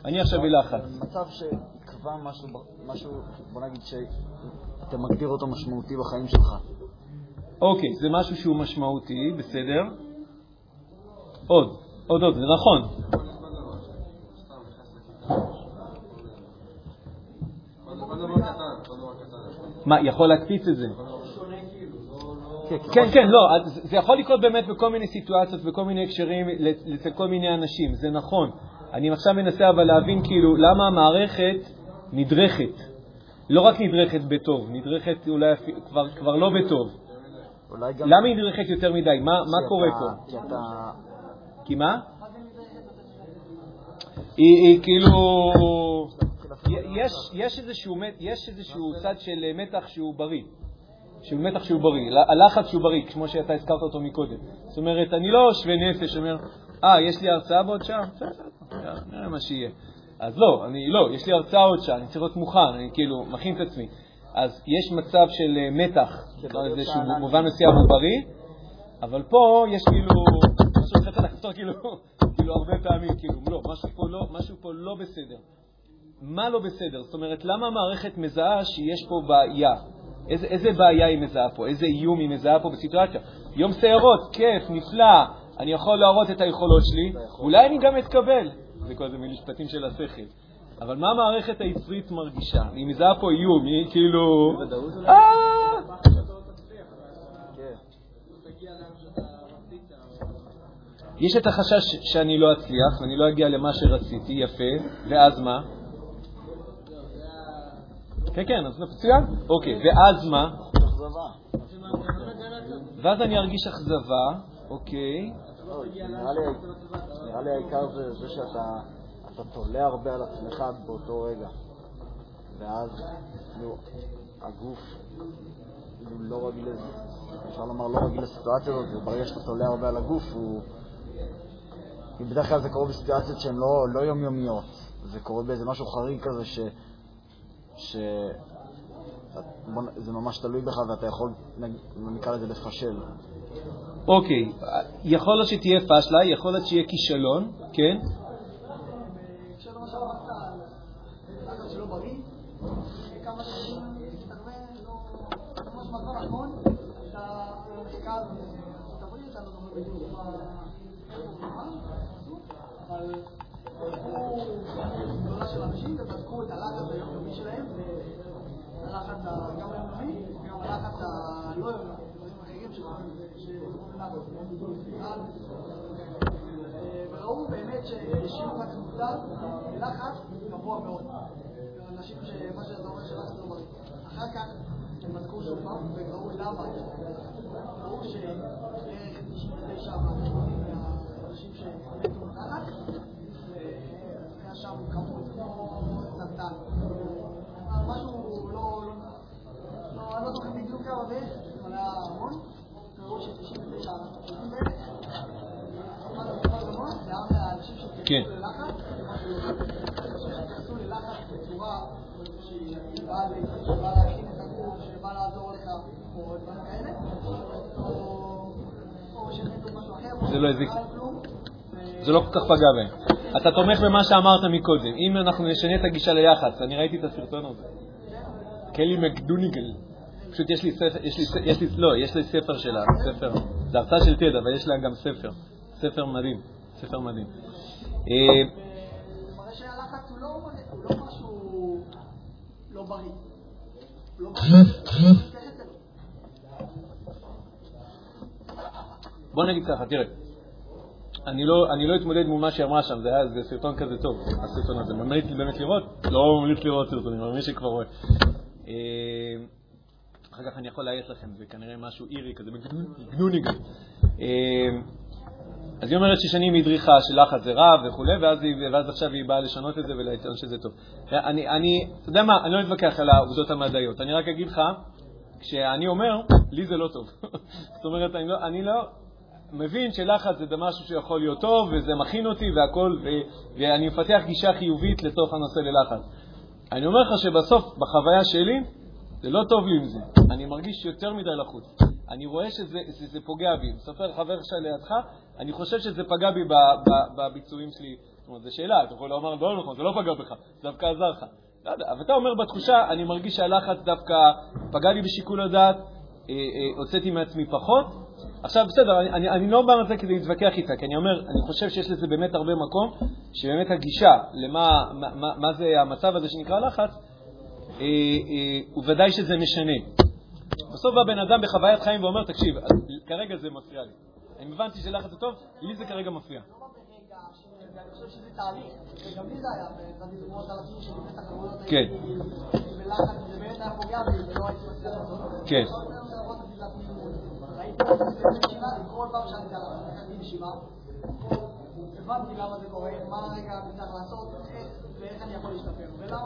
אני עכשיו בלחץ. מצב שיקבע משהו, משהו, בוא נגיד שאתה מגדיר אותו משמעותי בחיים שלך. אוקיי, זה משהו שהוא משמעותי, בסדר. עוד, עוד, עוד, זה נכון. מה, יכול להקפיץ את זה? כן, כן, לא, זה יכול לקרות באמת בכל מיני סיטואציות, בכל מיני הקשרים, אצל כל מיני אנשים, זה נכון. אני עכשיו מנסה אבל להבין כאילו למה המערכת נדרכת. לא רק נדרכת בטוב, נדרכת אולי כבר, כבר לא בטוב. למה היא נדרכת יותר מדי? מה, מה קורה פה? כי מה? היא כאילו... יש, איזשהו, צד של מתח שהוא בריא. שהוא מתח שהוא בריא, הלחץ שהוא בריא, כמו שאתה הזכרת אותו מקודם. זאת אומרת, אני לא שווה נפש, אומר, אה, יש לי הרצאה בעוד שעה? בסדר, נראה מה שיהיה. אז לא, אני לא, יש לי הרצאה עוד שעה, אני צריך להיות מוכן, אני כאילו מכין את עצמי. אז יש מצב של אה, מתח, איזשהו מובן מסוים הוא בריא, אבל פה יש כאילו, משהו שצריך לחזור כאילו, (laughs) כאילו הרבה פעמים, כאילו, לא, משהו פה לא, משהו פה לא בסדר. מה לא בסדר? זאת אומרת, למה המערכת מזהה שיש פה בעיה? איזה, איזה בעיה היא מזהה פה? איזה איום היא מזהה פה בסיטואציה? יום סיירות, כיף, נפלא, אני יכול להראות את היכולות שלי, אולי אני גם אתקבל. זה כל זה ממשפטים של השכל. אבל מה המערכת היצרית מרגישה? היא מזהה פה איום, היא כאילו... אה! יש את החשש שאני לא אצליח ואני לא אגיע למה שרציתי, יפה, ואז מה? כן, כן, אז מצוין. אוקיי, ואז מה? ואז אני ארגיש אכזבה, אוקיי. לא, נראה לי העיקר זה שאתה תולה הרבה על עצמך באותו רגע, ואז הגוף לא רגיל, אפשר לומר לא רגיל לסיטואציה הזאת, וברגע שאתה תולה הרבה על הגוף, הוא... בדרך כלל זה קורה בסיטואציות שהן לא, לא יומיומיות, זה קורה באיזה משהו חריג כזה ש... ש... זה ממש תלוי בך ואתה יכול, נקרא לזה, לפשל. אוקיי, יכול להיות שתהיה פשלה, יכול להיות שיהיה כישלון, כן? של אנשים ובדקו את הלחץ היומיומי שלהם, הלחץ גם היומיומי וגם הלחץ הלא יומיומי, דברים אחרים שגורמים לחץ. וראו באמת התמותה בלחץ גבוה מאוד. אנשים שמה שאתה אומר שלחץ לא בריא. אחר כך הם בדקו שוב פעם וראו למה. ראו שבערך 99 מהאנשים שמתו מתחת היה שם כמות כמו סרטן. משהו לא... אני לא זוכר בדיוק כמה בערך, אבל היה המון. ראו ש-99 כן. שהתייחסו ללחץ בצורה שהיא באה להכין את הגוף, שבאה לעזור לך, או דברים כאלה, או שהחליטו משהו אחר, זה לא הזיק. זה לא כל כך פגע בהם. אתה תומך במה שאמרת מקודם. אם אנחנו נשנה את הגישה ליח"צ, אני ראיתי את הסרטון הזה. קלי מקדוניגל. פשוט יש לי ספר, יש לי, יש לי, לא, יש לי ספר שלה, ספר, זה הרצאה של תד, אבל יש לה גם ספר, ספר מדהים, ספר מדהים. בריא. בוא נגיד ככה, תראה, אני לא, אני לא אתמודד מול מה שהיא אמרה שם, זה, זה סרטון כזה טוב, הסרטון הזה. ממליץ לי באמת לראות? לא ממליץ לראות סרטונים, אבל מי שכבר רואה. אחר כך אני יכול להעיף לכם, זה כנראה משהו אירי כזה, גנוניג. אז היא אומרת ששנים הדריכה שלחץ זה רע וכולי, ואז, ואז עכשיו היא באה לשנות את זה ולטעון שזה טוב. אני, אני, אתה יודע מה, אני לא אתווכח על העובדות המדעיות, אני רק אגיד לך, כשאני אומר, לי זה לא טוב. (laughs) זאת אומרת, אני לא, אני לא מבין שלחץ זה משהו שיכול להיות טוב, וזה מכין אותי והכול, ו, ואני מפתח גישה חיובית לתוך הנושא ללחץ. אני אומר לך שבסוף, בחוויה שלי, זה לא טוב לי עם זה. אני מרגיש יותר מדי לחוץ. אני רואה שזה שזה פוגע בי. מספר חבר שלי לידך, אני חושב שזה פגע בי בביצועים שלי. זאת אומרת, זו שאלה, אתה יכול לומר, לא נכון, זה לא פגע בך, זה דווקא עזר לך. לא יודע, אבל אתה אומר בתחושה, אני מרגיש שהלחץ דווקא פגע לי בשיקול הדעת, אה, אה, הוצאתי מעצמי פחות. עכשיו, בסדר, אני, אני, אני לא בא לזה כדי להתווכח איתה, כי אני אומר, אני חושב שיש לזה באמת הרבה מקום, שבאמת הגישה למה מה, מה, מה זה המצב הזה שנקרא לחץ, וודאי שזה משנה. בסוף בא בן אדם בחוויית חיים ואומר, תקשיב, כרגע זה מפריע לי. אני הבנתי שלחץ זה טוב, לי זה כרגע מפריע. זה כן. זה. כן. הבנתי למה זה קורה, מה הרגע אני צריך לעשות, ואיך אני יכול להשתפר. ולאט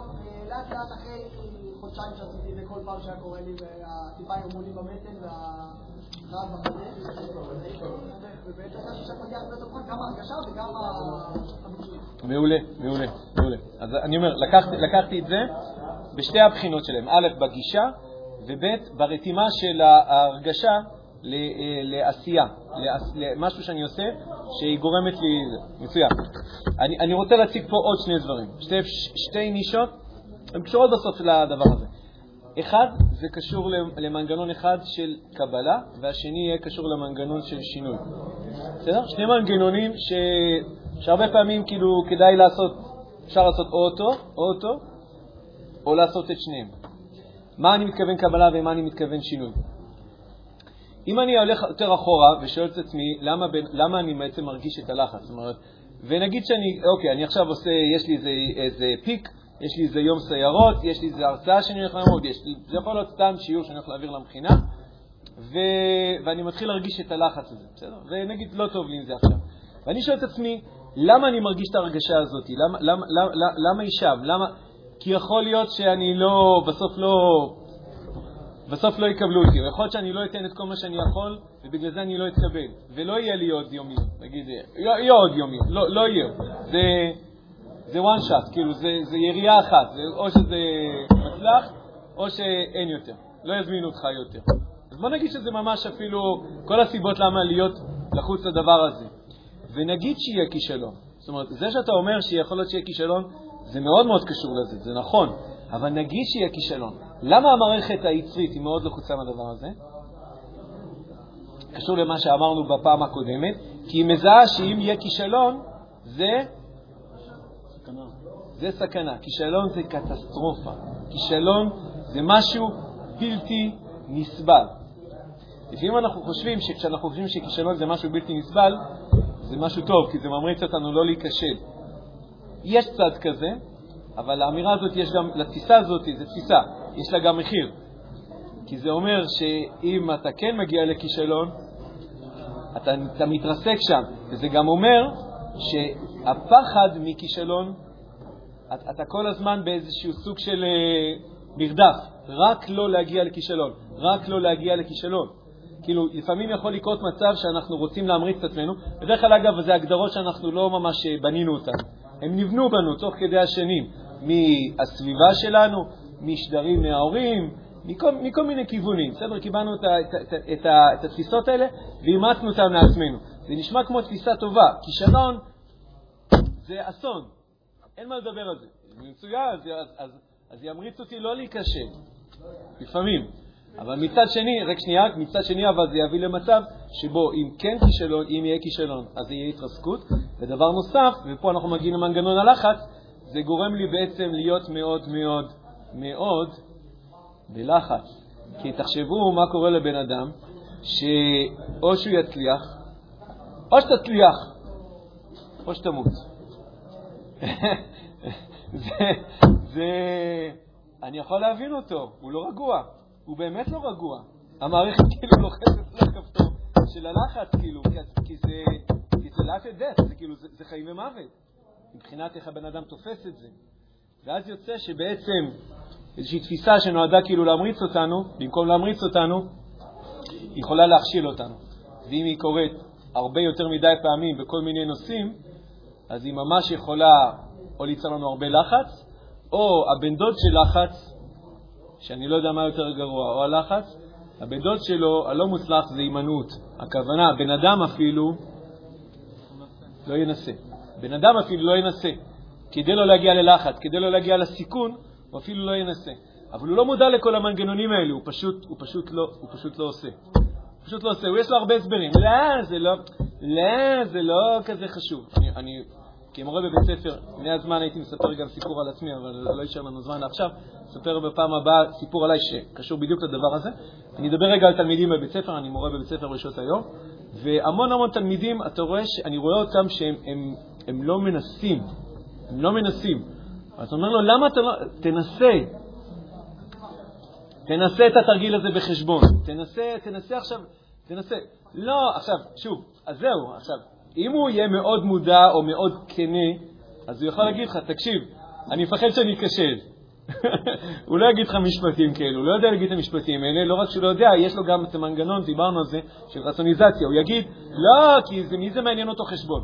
לאט לאט אחרי חודשיים שעשיתי את זה כל פעם שהיה קורה לי, והטיפה והרעב יותר מוכן, גם ההרגשה וגם. מעולה, מעולה, מעולה. אז אני אומר, לקחתי, את זה בשתי הבחינות שלהם, א', בגישה, וב', ברתימה של ההרגשה אה, לעשייה, לעש- למשהו שאני עושה שהיא גורמת לי... מצוין. אני, אני רוצה להציג פה עוד שני דברים, שתי, שתי נישות, הן קשורות בסוף לדבר הזה. אחד, זה קשור למנגנון אחד של קבלה, והשני יהיה קשור למנגנון של שינוי. בסדר? שני מנגנונים ש... שהרבה פעמים כאילו כדאי לעשות, אפשר לעשות או אותו, או אותו, או לעשות את שניהם. מה אני מתכוון קבלה ומה אני מתכוון שינוי? אם אני הולך יותר אחורה ושואל את עצמי למה, למה אני בעצם מרגיש את הלחץ, זאת אומרת, ונגיד שאני, אוקיי, אני עכשיו עושה, יש לי איזה, איזה פיק, יש לי איזה יום סיירות, יש לי איזה הרצאה שאני הולך ללמוד, יש לי, זה יכול להיות סתם שיעור שאני הולך להעביר למכינה, ו, ואני מתחיל להרגיש את הלחץ הזה, בסדר? ונגיד לא טוב לי עם זה עכשיו. ואני שואל את עצמי, למה אני מרגיש את ההרגשה הזאת? למה, למה, למה, למה היא שם? למה? כי יכול להיות שאני לא, בסוף לא, בסוף לא יקבלו אותי, או יכול להיות שאני לא אתן את כל מה שאני יכול, ובגלל זה אני לא אתקבל, ולא יהיה לי עוד יומי, נגיד, יהיה עוד יומי, לא, לא יהיה. זה, זה one shot, כאילו, זה, זה ירייה אחת, זה, או שזה מצלח, או שאין יותר, לא יזמינו אותך יותר. אז בוא נגיד שזה ממש אפילו כל הסיבות למה להיות לחוץ לדבר הזה. ונגיד שיהיה כישלון. זאת אומרת, זה שאתה אומר שיכול להיות שיהיה כישלון, זה מאוד מאוד קשור לזה, זה נכון, אבל נגיד שיהיה כישלון. למה המערכת היצרית היא מאוד לחוצה מהדבר הזה? קשור למה שאמרנו בפעם הקודמת, כי היא מזהה שאם יהיה כישלון, זה... זה סכנה. כישלון זה קטסטרופה. כישלון זה משהו בלתי נסבל. לפעמים אנחנו חושבים שכשאנחנו חושבים שכישלון זה משהו בלתי נסבל, זה משהו טוב, כי זה ממריץ אותנו לא להיכשל. יש צד כזה, אבל לאמירה הזאת יש גם, לתפיסה הזאת, זו תפיסה, יש לה גם מחיר. כי זה אומר שאם אתה כן מגיע לכישלון, אתה, אתה מתרסק שם. וזה גם אומר שהפחד מכישלון, אתה, אתה כל הזמן באיזשהו סוג של אה, מרדף, רק לא להגיע לכישלון, רק לא להגיע לכישלון. כאילו, לפעמים יכול לקרות מצב שאנחנו רוצים להמריץ את עצמנו, בדרך כלל, אגב, זה הגדרות שאנחנו לא ממש אה, בנינו אותן. הם נבנו בנו תוך כדי השנים, מהסביבה שלנו, משדרים מההורים, מכל, מכל מיני כיוונים. בסדר? קיבלנו את, את, את, את, את התפיסות האלה ואימצנו אותן לעצמנו. זה נשמע כמו תפיסה טובה. כישלון זה אסון, אין מה לדבר על זה. זה מצוין, אז, אז, אז, אז ימריץ אותי לא להיכשל, לפעמים. אבל מצד שני, רק שנייה, מצד שני אבל זה יביא למצב שבו אם כן כישלון, אם יהיה כישלון, אז יהיה התרסקות. ודבר נוסף, ופה אנחנו מגיעים למנגנון הלחץ, זה גורם לי בעצם להיות מאוד מאוד מאוד בלחץ. כי תחשבו מה קורה לבן אדם, שאו שהוא יצליח, או שתצליח, או שתמות. (laughs) זה, זה, אני יכול להבין אותו, הוא לא רגוע. הוא באמת לא רגוע. המערכת כאילו לוחצת על הכפתור של הלחץ, כאילו, כי זה, כי זה life and death, זה כאילו, זה, זה חיים ומוות, מבחינת איך הבן אדם תופס את זה. ואז יוצא שבעצם איזושהי תפיסה שנועדה כאילו להמריץ אותנו, במקום להמריץ אותנו, היא יכולה להכשיל אותנו. ואם היא קורית הרבה יותר מדי פעמים בכל מיני נושאים, אז היא ממש יכולה או ליצור לנו הרבה לחץ, או הבן דוד של לחץ, שאני לא יודע מה יותר גרוע, או הלחץ, הבן דוד שלו, הלא מוצלח, זה הימנעות. הכוונה, בן אדם אפילו לא ינסה. בן אדם אפילו לא ינסה. כדי לא להגיע ללחץ, כדי לא להגיע לסיכון, הוא אפילו לא ינסה. אבל הוא לא מודע לכל המנגנונים האלה, הוא פשוט, הוא פשוט, לא, הוא פשוט לא עושה. הוא פשוט לא עושה, הוא יש לו הרבה הסברים. לא, זה לא, לא, זה לא כזה חשוב. אני, אני כמורה בבית ספר, לפני הזמן הייתי מספר גם סיפור על עצמי, אבל לא יישאר לנו זמן עכשיו. אספר בפעם הבאה סיפור עליי שקשור בדיוק לדבר הזה. אני אדבר רגע על תלמידים בבית ספר, אני מורה בבית ספר בשעות היום, והמון המון תלמידים, אתה רואה, אני רואה אותם שהם הם, הם לא מנסים, הם לא מנסים. אז אומר לו, למה אתה לא... תנסה. תנסה את התרגיל הזה בחשבון. תנסה, תנסה עכשיו, תנסה. לא, עכשיו, שוב, אז זהו, עכשיו, אם הוא יהיה מאוד מודע או מאוד כנה, אז הוא יכול להגיד לך, תקשיב, אני מפחד שאני אכשל. (laughs) הוא לא יגיד לך משפטים כאלו, הוא לא יודע להגיד את המשפטים האלה, לא רק שהוא לא יודע, יש לו גם את המנגנון, דיברנו על זה, של רצוניזציה. הוא יגיד, לא, כי זה, מי זה מעניין אותו חשבון?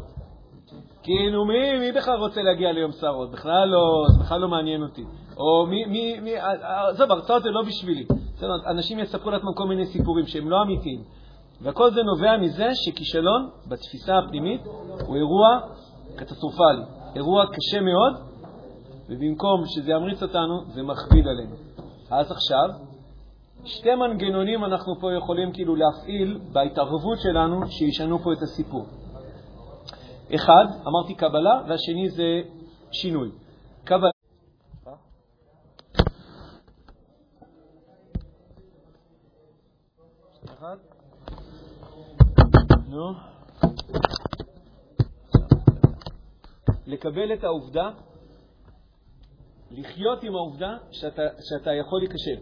כאילו, מי, מי בכלל רוצה להגיע ליום סערות? בכלל לא, זה בכלל לא מעניין אותי. או מי, מי, מי, עזוב, הרצאות זה לא בשבילי. אנשים יספרו לעצמם כל מיני סיפורים שהם לא אמיתיים. וכל זה נובע מזה שכישלון בתפיסה הפנימית הוא אירוע קטסטרופלי, אירוע קשה מאוד, ובמקום שזה ימריץ אותנו, זה מכביד עלינו. אז עכשיו, שתי מנגנונים אנחנו פה יכולים כאילו להפעיל בהתערבות שלנו שישנו פה את הסיפור. אחד, אמרתי קבלה, והשני זה שינוי. קבלה נו. לקבל את העובדה, לחיות עם העובדה שאתה, שאתה יכול להיכשל.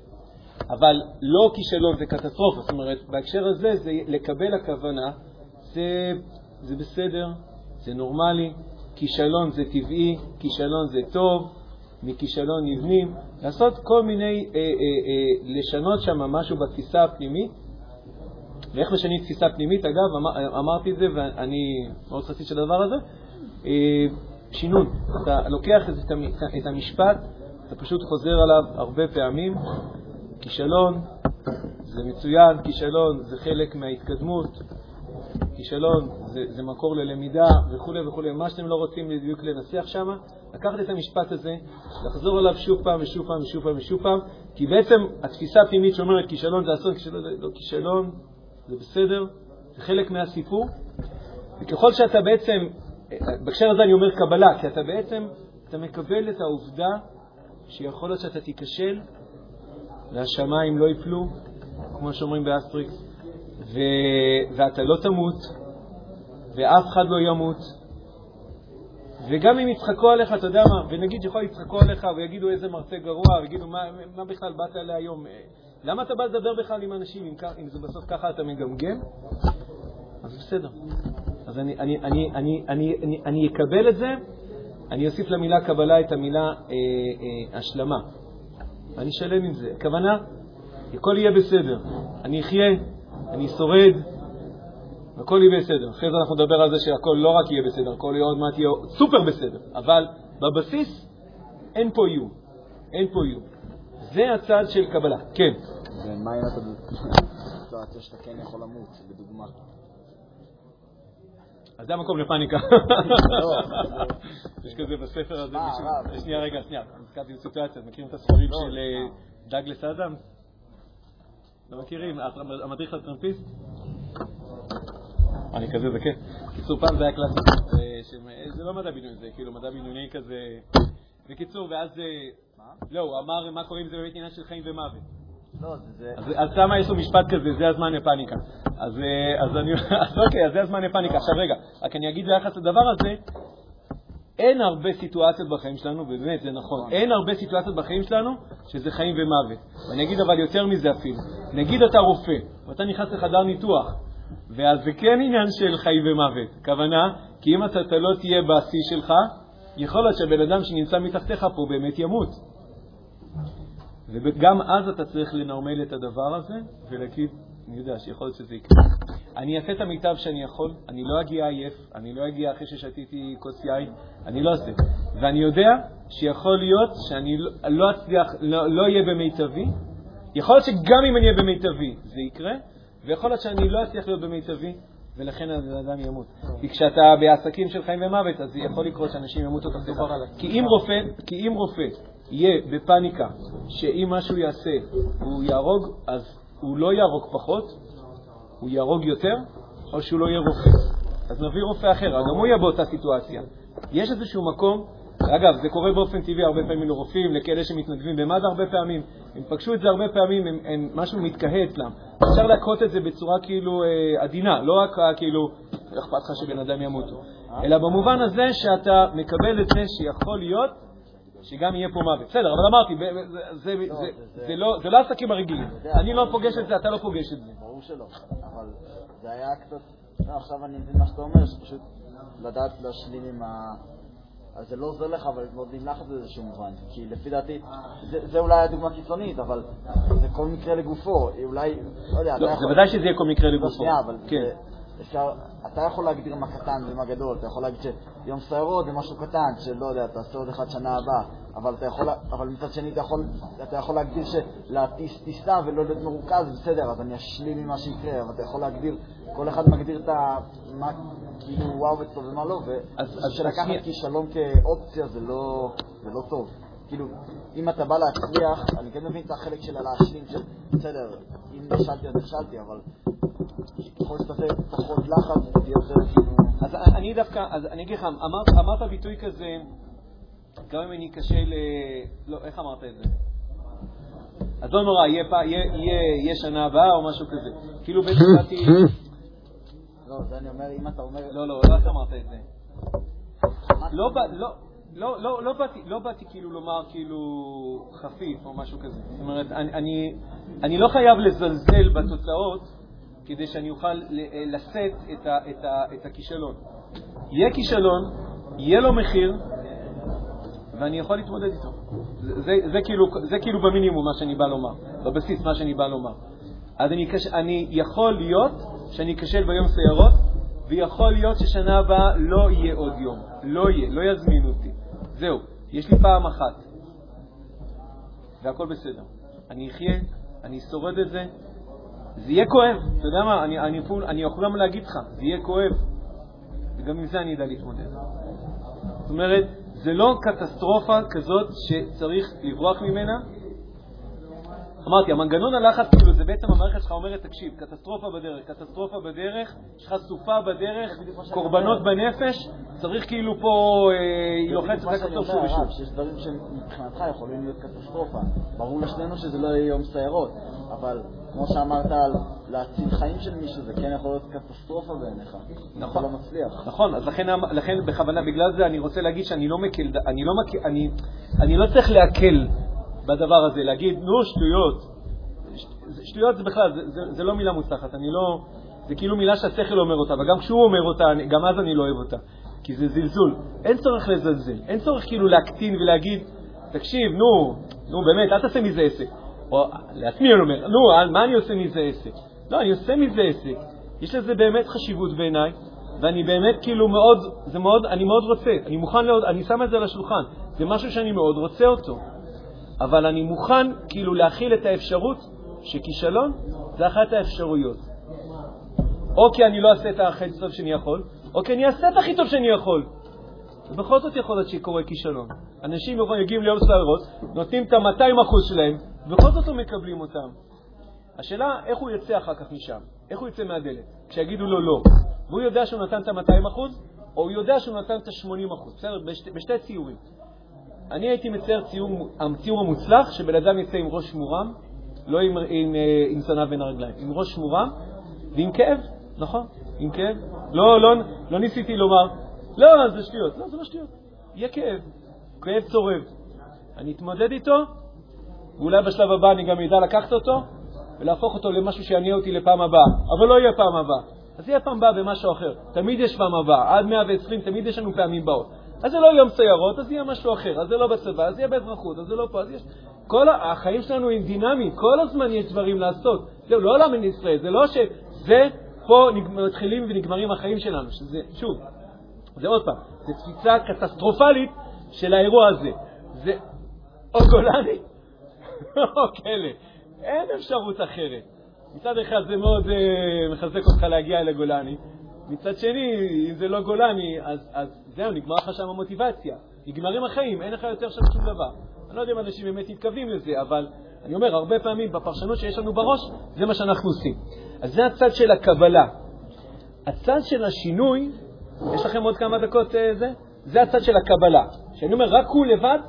אבל לא כישלון זה קטסטרופה, זאת אומרת, בהקשר הזה זה לקבל הכוונה, זה, זה בסדר, זה נורמלי, כישלון זה טבעי, כישלון זה טוב, מכישלון נבנים, לעשות כל מיני, אה, אה, אה, לשנות שם משהו בתפיסה הפנימית ואיך משנים תפיסה פנימית, אגב, אמר, אמרתי את זה ואני מאוד חסיד של הדבר הזה, אה, שינון. אתה לוקח את, המשפט, אתה פשוט חוזר עליו הרבה פעמים. כישלון זה מצוין, כישלון זה חלק מההתקדמות, כישלון זה, זה מקור ללמידה וכו' וכו', מה שאתם לא רוצים בדיוק לנסח שם, לקחת את המשפט הזה, לחזור עליו שוב פעם ושוב פעם ושוב פעם ושוב פעם, כי בעצם התפיסה הפנימית שאומרת כישלון זה אסון, כישלון לא כישלון, זה בסדר, זה חלק מהסיפור. וככל שאתה בעצם, בהקשר הזה אני אומר קבלה, כי אתה בעצם, אתה מקבל את העובדה שיכול להיות שאתה תיכשל והשמיים לא יפלו, כמו שאומרים באסטריקס, ו... ואתה לא תמות, ואף אחד לא ימות, וגם אם יצחקו עליך, אתה יודע מה, ונגיד שיכול יצחקו עליך ויגידו איזה מרצה גרוע, ויגידו מה, מה בכלל באת להיום, למה אתה בא לדבר בכלל עם אנשים, אם, אם זה בסוף ככה אתה מגמגם? אז בסדר. אז אני, אני, אני, אני, אני, אני, אני אקבל את זה, אני אוסיף למילה קבלה את המילה אה, אה, השלמה. אני שלם עם זה. הכוונה, הכל יהיה בסדר. אני אחיה, אני שורד, הכל יהיה בסדר. אחרי זה אנחנו נדבר על זה שהכל לא רק יהיה בסדר, הכל יהיה עוד מעט יהיה סופר בסדר. אבל בבסיס אין פה איום. אין פה איום. זה הצד של קבלה. כן. ומה אם אתה בסיטואציה שאתה כן יכול למות, לדוגמה? אז זה המקום לפאניקה. לא, יש כזה בספר הזה, שנייה, רגע, שנייה, נזכרתי בסיטואציה, מכירים את הספרים לא, של אה, דאגלס אדמס? לא מכירים? המדריך לטרמפיסט? אני כזה זקן. קיצור, פעם זה היה קלאסי, זה לא מדע בדיוני, זה כאילו מדע בדיוני כזה. בקיצור, ואז לא, הוא אמר מה קורה אם זה באמת עניין של חיים ומוות. לא, זה... אז שמה יש לו משפט כזה, זה הזמן לפאניקה. אז אה, אני... (laughs) אז אוקיי, אז זה הזמן לפאניקה. עכשיו רגע, רק אני אגיד ביחס לדבר הזה, אין הרבה סיטואציות בחיים שלנו, ובאמת זה נכון, נכון, אין הרבה סיטואציות בחיים שלנו שזה חיים ומוות. ואני אגיד אבל יותר מזה אפילו. נגיד אתה רופא, ואתה נכנס לחדר ניתוח, ואז זה כן עניין של חיים ומוות. כוונה, כי אם אתה לא תהיה בשיא שלך, יכול להיות שהבן אדם שנמצא מתחתיך פה באמת ימות. וגם אז אתה צריך לנרמל את הדבר הזה ולהגיד, אני יודע שיכול להיות שזה יקרה. אני אעשה את המיטב שאני יכול, אני לא אגיע עייף, אני לא אגיע אחרי ששתיתי כוס יין, אני לא אעשה. ואני יודע שיכול להיות שאני לא, לא אצליח, לא, לא אהיה במיטבי. יכול להיות שגם אם אני אהיה במיטבי זה יקרה, ויכול להיות שאני לא אצליח להיות במיטבי, ולכן האדם ימות. כי כשאתה בעסקים של חיים ומוות, אז יכול לקרות שאנשים ימותו תחת כי אם רופא, כי אם רופא יהיה בפניקה שאם משהו יעשה הוא יהרוג, אז הוא לא יהרוג פחות, הוא יהרוג יותר, או שהוא לא יהיה רופא. אז נביא רופא אחר, גם הוא יהיה באותה סיטואציה. יש איזשהו מקום, אגב, זה קורה באופן טבעי הרבה פעמים לרופאים, לכאלה שמתנדבים במד"א הרבה פעמים, הם פגשו את זה הרבה פעמים, הם, הם, משהו מתקהה אצלם. אפשר להכות את זה בצורה כאילו אה, עדינה, לא רק אה, כאילו, אכפת לך שבן אדם ימות, אלא במובן הזה שאתה מקבל את זה שיכול להיות שגם יהיה פה מוות. בסדר, אבל אמרתי, זה לא העסקים הרגילים. אני לא פוגש את זה, אתה לא פוגש את זה. ברור שלא, אבל זה היה קצת... לא, עכשיו אני מבין מה שאתה אומר, שפשוט לדעת להשלים עם אז זה לא עוזר לך אבל להתמודד עם לחץ באיזשהו מובן. כי לפי דעתי, זה, זה אולי הדוגמה קיצונית, אבל זה כל מקרה לגופו. אולי, לא יודע, לא, אתה זה יכול... ודאי שזה יהיה כל מקרה לא, לגופו. שנייה, אבל כן. זה, אפשר, אתה יכול להגדיר מה קטן ומה גדול, אתה יכול להגיד שיום סיירות זה משהו קטן, שלא יודע, תעשה עוד אחד שנה הבאה, אבל, אתה יכול, אבל מצד שני אתה יכול, אתה יכול להגדיר שלהטיס טיסה ולא להיות מרוכז, בסדר, אז אני אשלים ממה שיקרה, אבל אתה יכול להגדיר, כל אחד מגדיר את ה... מה כאילו וואו אצלו ומה לא, אז- אז- אז ושלקחת שנייה. כישלון כאופציה זה לא, זה לא טוב. כאילו, אם אתה בא להצליח, אני כן מבין את החלק של הלהשלים, של בסדר, אם נכשלתי אז נכשלתי, אבל ככל שתעשה פחות לחץ, זה תהיה יותר כאילו... אז אני דווקא, אז אני אגיד לך, אמרת ביטוי כזה, גם אם אני קשה ל... לא, איך אמרת את זה? אז לא נורא, יהיה, פע- יהיה, יהיה, יהיה שנה הבאה או משהו כזה. כאילו בעצם באתי... לא, זה אני אומר, אם אתה אומר... לא, לא, לא אמרת את זה. לא, לא, לא, לא, לא, באתי, לא באתי כאילו לומר כאילו חפיף או משהו כזה. זאת אומרת, אני, אני, אני לא חייב לזלזל בתוצאות כדי שאני אוכל ל- לשאת את, ה, את, ה, את הכישלון. יהיה כישלון, יהיה לו מחיר, ואני יכול להתמודד איתו. זה, זה, זה, כאילו, זה כאילו במינימום מה שאני בא לומר, בבסיס מה שאני בא לומר. אז אני, אני יכול להיות שאני אכשל ביום סיירות, ויכול להיות ששנה הבאה לא יהיה עוד יום. לא יהיה, לא יזמינו אותי. זהו, יש לי פעם אחת, והכל בסדר. אני אחיה, אני אשורד את זה. זה יהיה כואב, אתה יודע מה, אני, אני, אפילו- אני יכול גם להגיד לך, זה יהיה כואב, וגם עם זה אני אדע להתמודד. זאת אומרת, זה לא קטסטרופה כזאת שצריך לברוח ממנה. אמרתי, המנגנון הלחץ, כאילו, זה בעצם המערכת שלך אומרת, תקשיב, קטסטרופה בדרך, קטסטרופה בדרך, יש לך סופה בדרך, קורבנות בנפש, צריך כאילו פה, אה, היא לוחצת הכפתור אומר, שוב ושוב. שיש דברים שמבחינתך יכולים להיות קטסטרופה. ברור לשנינו שזה לא יהיה יום סיירות, אבל כמו שאמרת על להציל חיים של מישהו, זה כן יכול להיות קטסטרופה בעיניך. נכון. אתה לא מצליח. נכון, אז לכן, לכן בכוונה, בגלל זה אני רוצה להגיד שאני לא מקל, אני לא, מק, אני, אני לא צריך להקל בדבר הזה, להגיד, נו, שטויות. שטויות זה בכלל, זה, זה, זה לא מילה מוצלחת, אני לא, זה כאילו מילה שהשכל אומר אותה, וגם כשהוא אומר אותה, אני, גם אז אני לא אוהב אותה, כי זה זלזול. אין צורך לזלזל, אין צורך כאילו להקטין ולהגיד, תקשיב, נו, נו באמת, אל תעשה מזה עסק. או לעצמי אני אומר, נו, מה אני עושה מזה עסק? לא, אני עושה מזה עסק. יש לזה באמת חשיבות בעיניי, ואני באמת כאילו מאוד, זה מאוד, אני מאוד רוצה, אני מוכן, לעוד, אני שם את זה על השולחן, זה משהו שאני מאוד רוצה אותו, אבל אני מוכן כאילו להכיל את האפשרות שכישלון זה אחת האפשרויות. או כי אני לא אעשה את הכי טוב שאני יכול, או כי אני אעשה את הכי טוב שאני יכול. ובכל זאת יכול להיות שקורה כישלון. אנשים יגיעים ליום סערות, נותנים את ה-200% שלהם, ובכל זאת לא מקבלים אותם. השאלה, איך הוא יצא אחר כך משם? איך הוא יצא מהדלת? כשיגידו לו לא. והוא יודע שהוא נתן את ה-200%, או הוא יודע שהוא נתן את ה-80%. בסדר? בשתי, בשתי ציורים. אני הייתי מצייר ציור, הציור המוצלח, שבן אדם יצא עם ראש מורם, לא עם, עם, אה, עם זנב בין הרגליים, עם ראש מורם ועם כאב, נכון, עם כאב. לא, לא, לא ניסיתי לומר, לא, זה שטויות. לא, זה לא שטויות. יהיה כאב, כאב צורב. אני אתמודד איתו, ואולי בשלב הבא אני גם אדע לקחת אותו ולהפוך אותו למשהו שיעניין אותי לפעם הבאה. אבל לא יהיה פעם הבאה. אז יהיה פעם הבאה במשהו אחר. תמיד יש פעם הבאה. עד 120 תמיד יש לנו פעמים באות. אז זה לא יום סיירות, אז יהיה משהו אחר. אז זה לא בצבא, אז יהיה באזרחות, אז זה לא פה, אז יש... כל החיים שלנו הם דינמיים, כל הזמן יש דברים לעשות. זהו, לא עולם ישראל, זה לא שזה, פה מתחילים ונגמרים החיים שלנו, שזה, שוב, זה עוד פעם, זה תפיסה קטסטרופלית של האירוע הזה. זה או גולני או כלא. אין אפשרות אחרת. מצד אחד זה מאוד uh, מחזק אותך להגיע לגולני, מצד שני, אם זה לא גולני, אז, אז זהו, נגמר לך שם המוטיבציה. נגמרים החיים, אין לך יותר שם שום דבר. אני לא יודע אם אנשים באמת מתכוונים לזה, אבל אני אומר, הרבה פעמים בפרשנות שיש לנו בראש, זה מה שאנחנו עושים. אז זה הצד של הקבלה. הצד של השינוי, יש לכם עוד כמה דקות אה, זה? זה הצד של הקבלה. שאני אומר, רק הוא לבד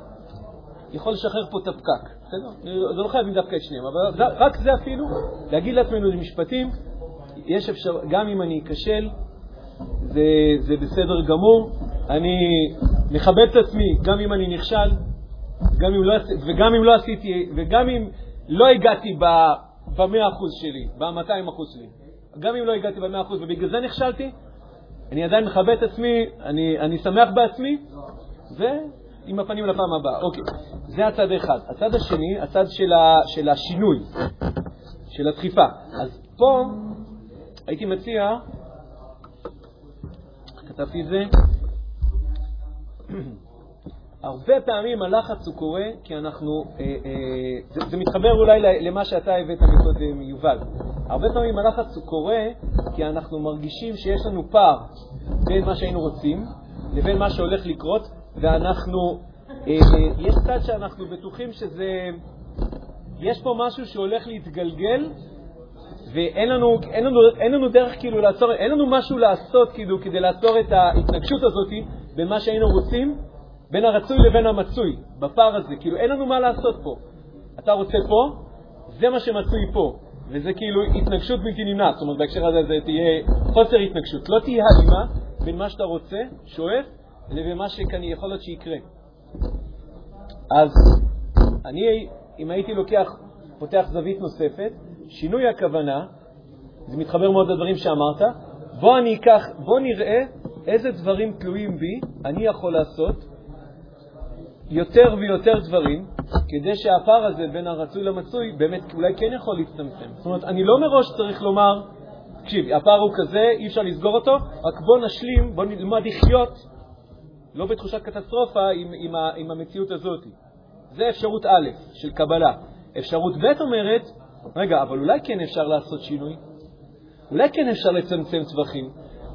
יכול לשחרר פה את הפקק. בסדר? זה לא חייבים דווקא את שניהם, אבל רק זה אפילו, להגיד לעצמנו משפטים, יש אפשר, גם אם אני אכשל, זה, זה בסדר גמור, אני מכבד את עצמי גם אם אני נכשל, גם אם לא, וגם אם לא עשיתי, וגם אם לא הגעתי ב-100% שלי, ב-200% שלי, גם אם לא הגעתי ב-100% ובגלל זה נכשלתי, אני עדיין מכבד את עצמי, אני, אני שמח בעצמי, זה עם הפנים לפעם הבאה. אוקיי, זה הצד אחד. הצד השני, הצד של, ה, של השינוי, של הדחיפה. אז פה הייתי מציע, את זה, (clears throat) הרבה פעמים הלחץ הוא קורה כי אנחנו, אה, אה, זה, זה מתחבר אולי למה שאתה הבאת מקודם, יובל. הרבה פעמים הלחץ הוא קורה כי אנחנו מרגישים שיש לנו פער בין מה שהיינו רוצים לבין מה שהולך לקרות, ואנחנו, אה, אה, יש צד שאנחנו בטוחים שזה, יש פה משהו שהולך להתגלגל, ואין לנו, אין לנו, אין לנו דרך כאילו לעצור, אין לנו משהו לעשות כאילו כדי לעצור את ההתנגשות הזאת בין מה שהיינו רוצים, בין הרצוי לבין המצוי, בפער הזה. כאילו, אין לנו מה לעשות פה. אתה רוצה פה, זה מה שמצוי פה. וזה כאילו התנגשות בלתי נמנעת. זאת אומרת, בהקשר הזה זה תהיה חוסר התנגשות. לא תהיה הלימה בין מה שאתה רוצה, שואף, לבין מה שכאן יכול להיות שיקרה. אז אני, אם הייתי לוקח, פותח זווית נוספת, שינוי הכוונה, זה מתחבר מאוד לדברים שאמרת, בוא אני אקח, בוא נראה איזה דברים תלויים בי אני יכול לעשות, יותר ויותר דברים, כדי שהפער הזה בין הרצוי למצוי באמת אולי כן יכול להצטמצם. זאת אומרת, אני לא מראש צריך לומר, תקשיב, הפער הוא כזה, אי אפשר לסגור אותו, רק בוא נשלים, בוא נלמד לחיות, לא בתחושת קטסטרופה, עם, עם, עם המציאות הזאת. זה אפשרות א' של קבלה. אפשרות ב' אומרת, רגע, אבל אולי כן אפשר לעשות שינוי? אולי כן אפשר לצמצם טווחים?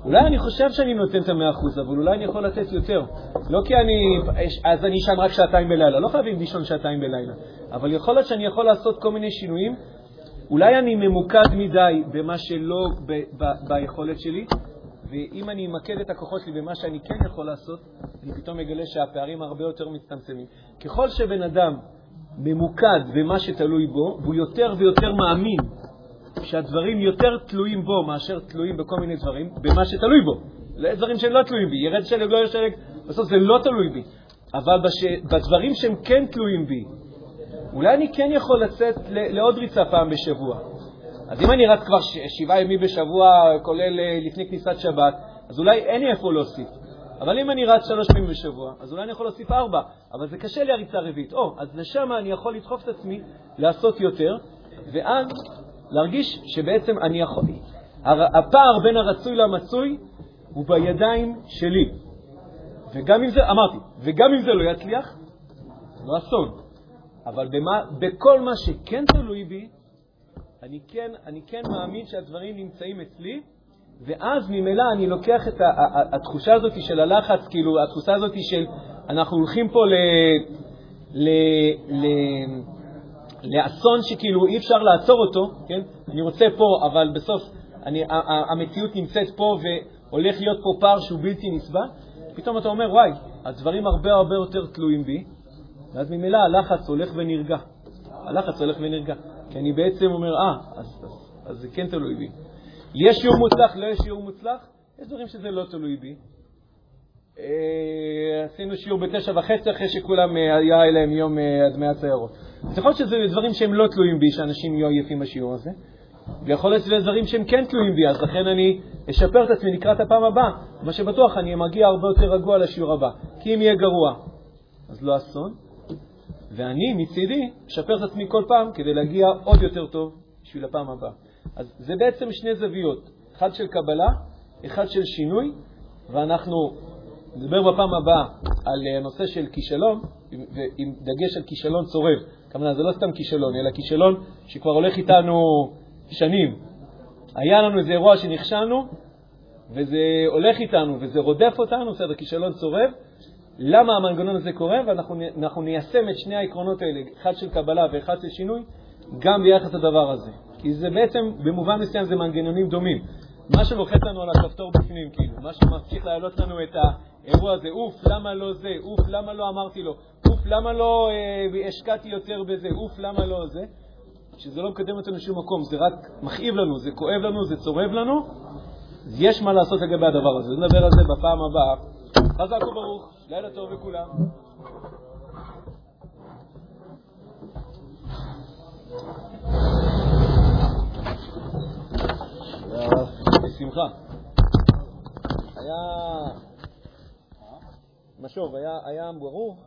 אולי אני חושב שאני נותן את המאה אחוז, אבל אולי אני יכול לתת יותר. לא כי אני, אז אני אשן רק שעתיים בלילה, לא חייבים לישון שעתיים בלילה, אבל יכול להיות שאני יכול לעשות כל מיני שינויים. אולי אני ממוקד מדי במה שלא ב, ב, ביכולת שלי, ואם אני אמקד את הכוחות שלי במה שאני כן יכול לעשות, אני פתאום אגלה שהפערים הרבה יותר מצטמצמים. ככל שבן אדם ממוקד במה שתלוי בו, והוא יותר ויותר מאמין שהדברים יותר תלויים בו מאשר תלויים בכל מיני דברים, במה שתלוי בו. זה דברים שהם לא תלויים בי. ירד שלג, לא ירד שלג, בסוף זה לא תלוי בי. אבל בש... בדברים שהם כן תלויים בי, אולי אני כן יכול לצאת לעוד ריצה פעם בשבוע. אז אם אני רץ כבר ש... שבעה ימים בשבוע, כולל אה, לפני כניסת שבת, אז אולי אין לי איפה להוסיף. אבל אם אני רץ שלוש פעמים בשבוע, אז אולי אני יכול להוסיף ארבע, אבל זה קשה לי הריצה הרביעית. או, אז לשם אני יכול לדחוף את עצמי לעשות יותר, ואז להרגיש שבעצם אני יכול... הפער בין הרצוי למצוי הוא בידיים שלי. וגם אם זה, אמרתי, וגם אם זה לא יצליח, לא אסון. אבל במה, בכל מה שכן תלוי בי, אני כן, אני כן מאמין שהדברים נמצאים אצלי, ואז ממילא אני לוקח את התחושה הזאת של הלחץ, כאילו התחושה הזאת של אנחנו הולכים פה ל... ל, ל לאסון שכאילו אי אפשר לעצור אותו, כן? אני רוצה פה, אבל בסוף אני, המציאות נמצאת פה והולך להיות פה פער שהוא בלתי נסבל, פתאום אתה אומר, וואי, הדברים הרבה הרבה יותר תלויים בי, ואז ממילא הלחץ הולך ונרגע. הלחץ הולך ונרגע. כי אני בעצם אומר, אה, אז, אז, אז זה כן תלוי בי. יש שיעור מוצלח, לא יש שיעור מוצלח? יש דברים שזה לא תלוי בי. אה, עשינו שיעור בתשע וחצי אחרי שכולם אה, היה אליהם יום אה, הדמי הציירות. אז יכול להיות שזה דברים שהם לא תלויים בי, שאנשים יהיו עייפים בשיעור הזה, ויכול להיות שזה דברים שהם כן תלויים בי, אז לכן אני אשפר את עצמי לקראת הפעם הבאה. מה שבטוח, אני מגיע הרבה יותר רגוע לשיעור הבא. כי אם יהיה גרוע, אז לא אסון, ואני מצידי אשפר את עצמי כל פעם כדי להגיע עוד יותר טוב בשביל הפעם הבאה. אז זה בעצם שני זוויות, אחד של קבלה, אחד של שינוי, ואנחנו נדבר בפעם הבאה על הנושא של כישלון, עם דגש על כישלון צורב. כמובן, זה לא סתם כישלון, אלא כישלון שכבר הולך איתנו שנים. היה לנו איזה אירוע שנכשלנו, וזה הולך איתנו, וזה רודף אותנו, בסדר, כישלון צורב. למה המנגנון הזה קורה? ואנחנו ניישם את שני העקרונות האלה, אחד של קבלה ואחד של שינוי, גם ביחס לדבר הזה. כי זה בעצם, במובן מסוים זה מנגנונים דומים. מה שלוחץ לנו על הכפתור בפנים, כאילו, מה שממשיך להעלות לנו את האירוע הזה, אוף, למה לא זה, אוף, למה לא אמרתי לו, אוף, למה לא אה, השקעתי יותר בזה, אוף, למה לא זה, שזה לא מקדם אותנו לשום מקום, זה רק מכאיב לנו, זה כואב לנו, זה צורב לנו, יש מה לעשות לגבי הדבר הזה. נדבר על זה בפעם הבאה. חזק וברוך, לילה טוב לכולם. בשמחה. היה... משוב, היה, ברור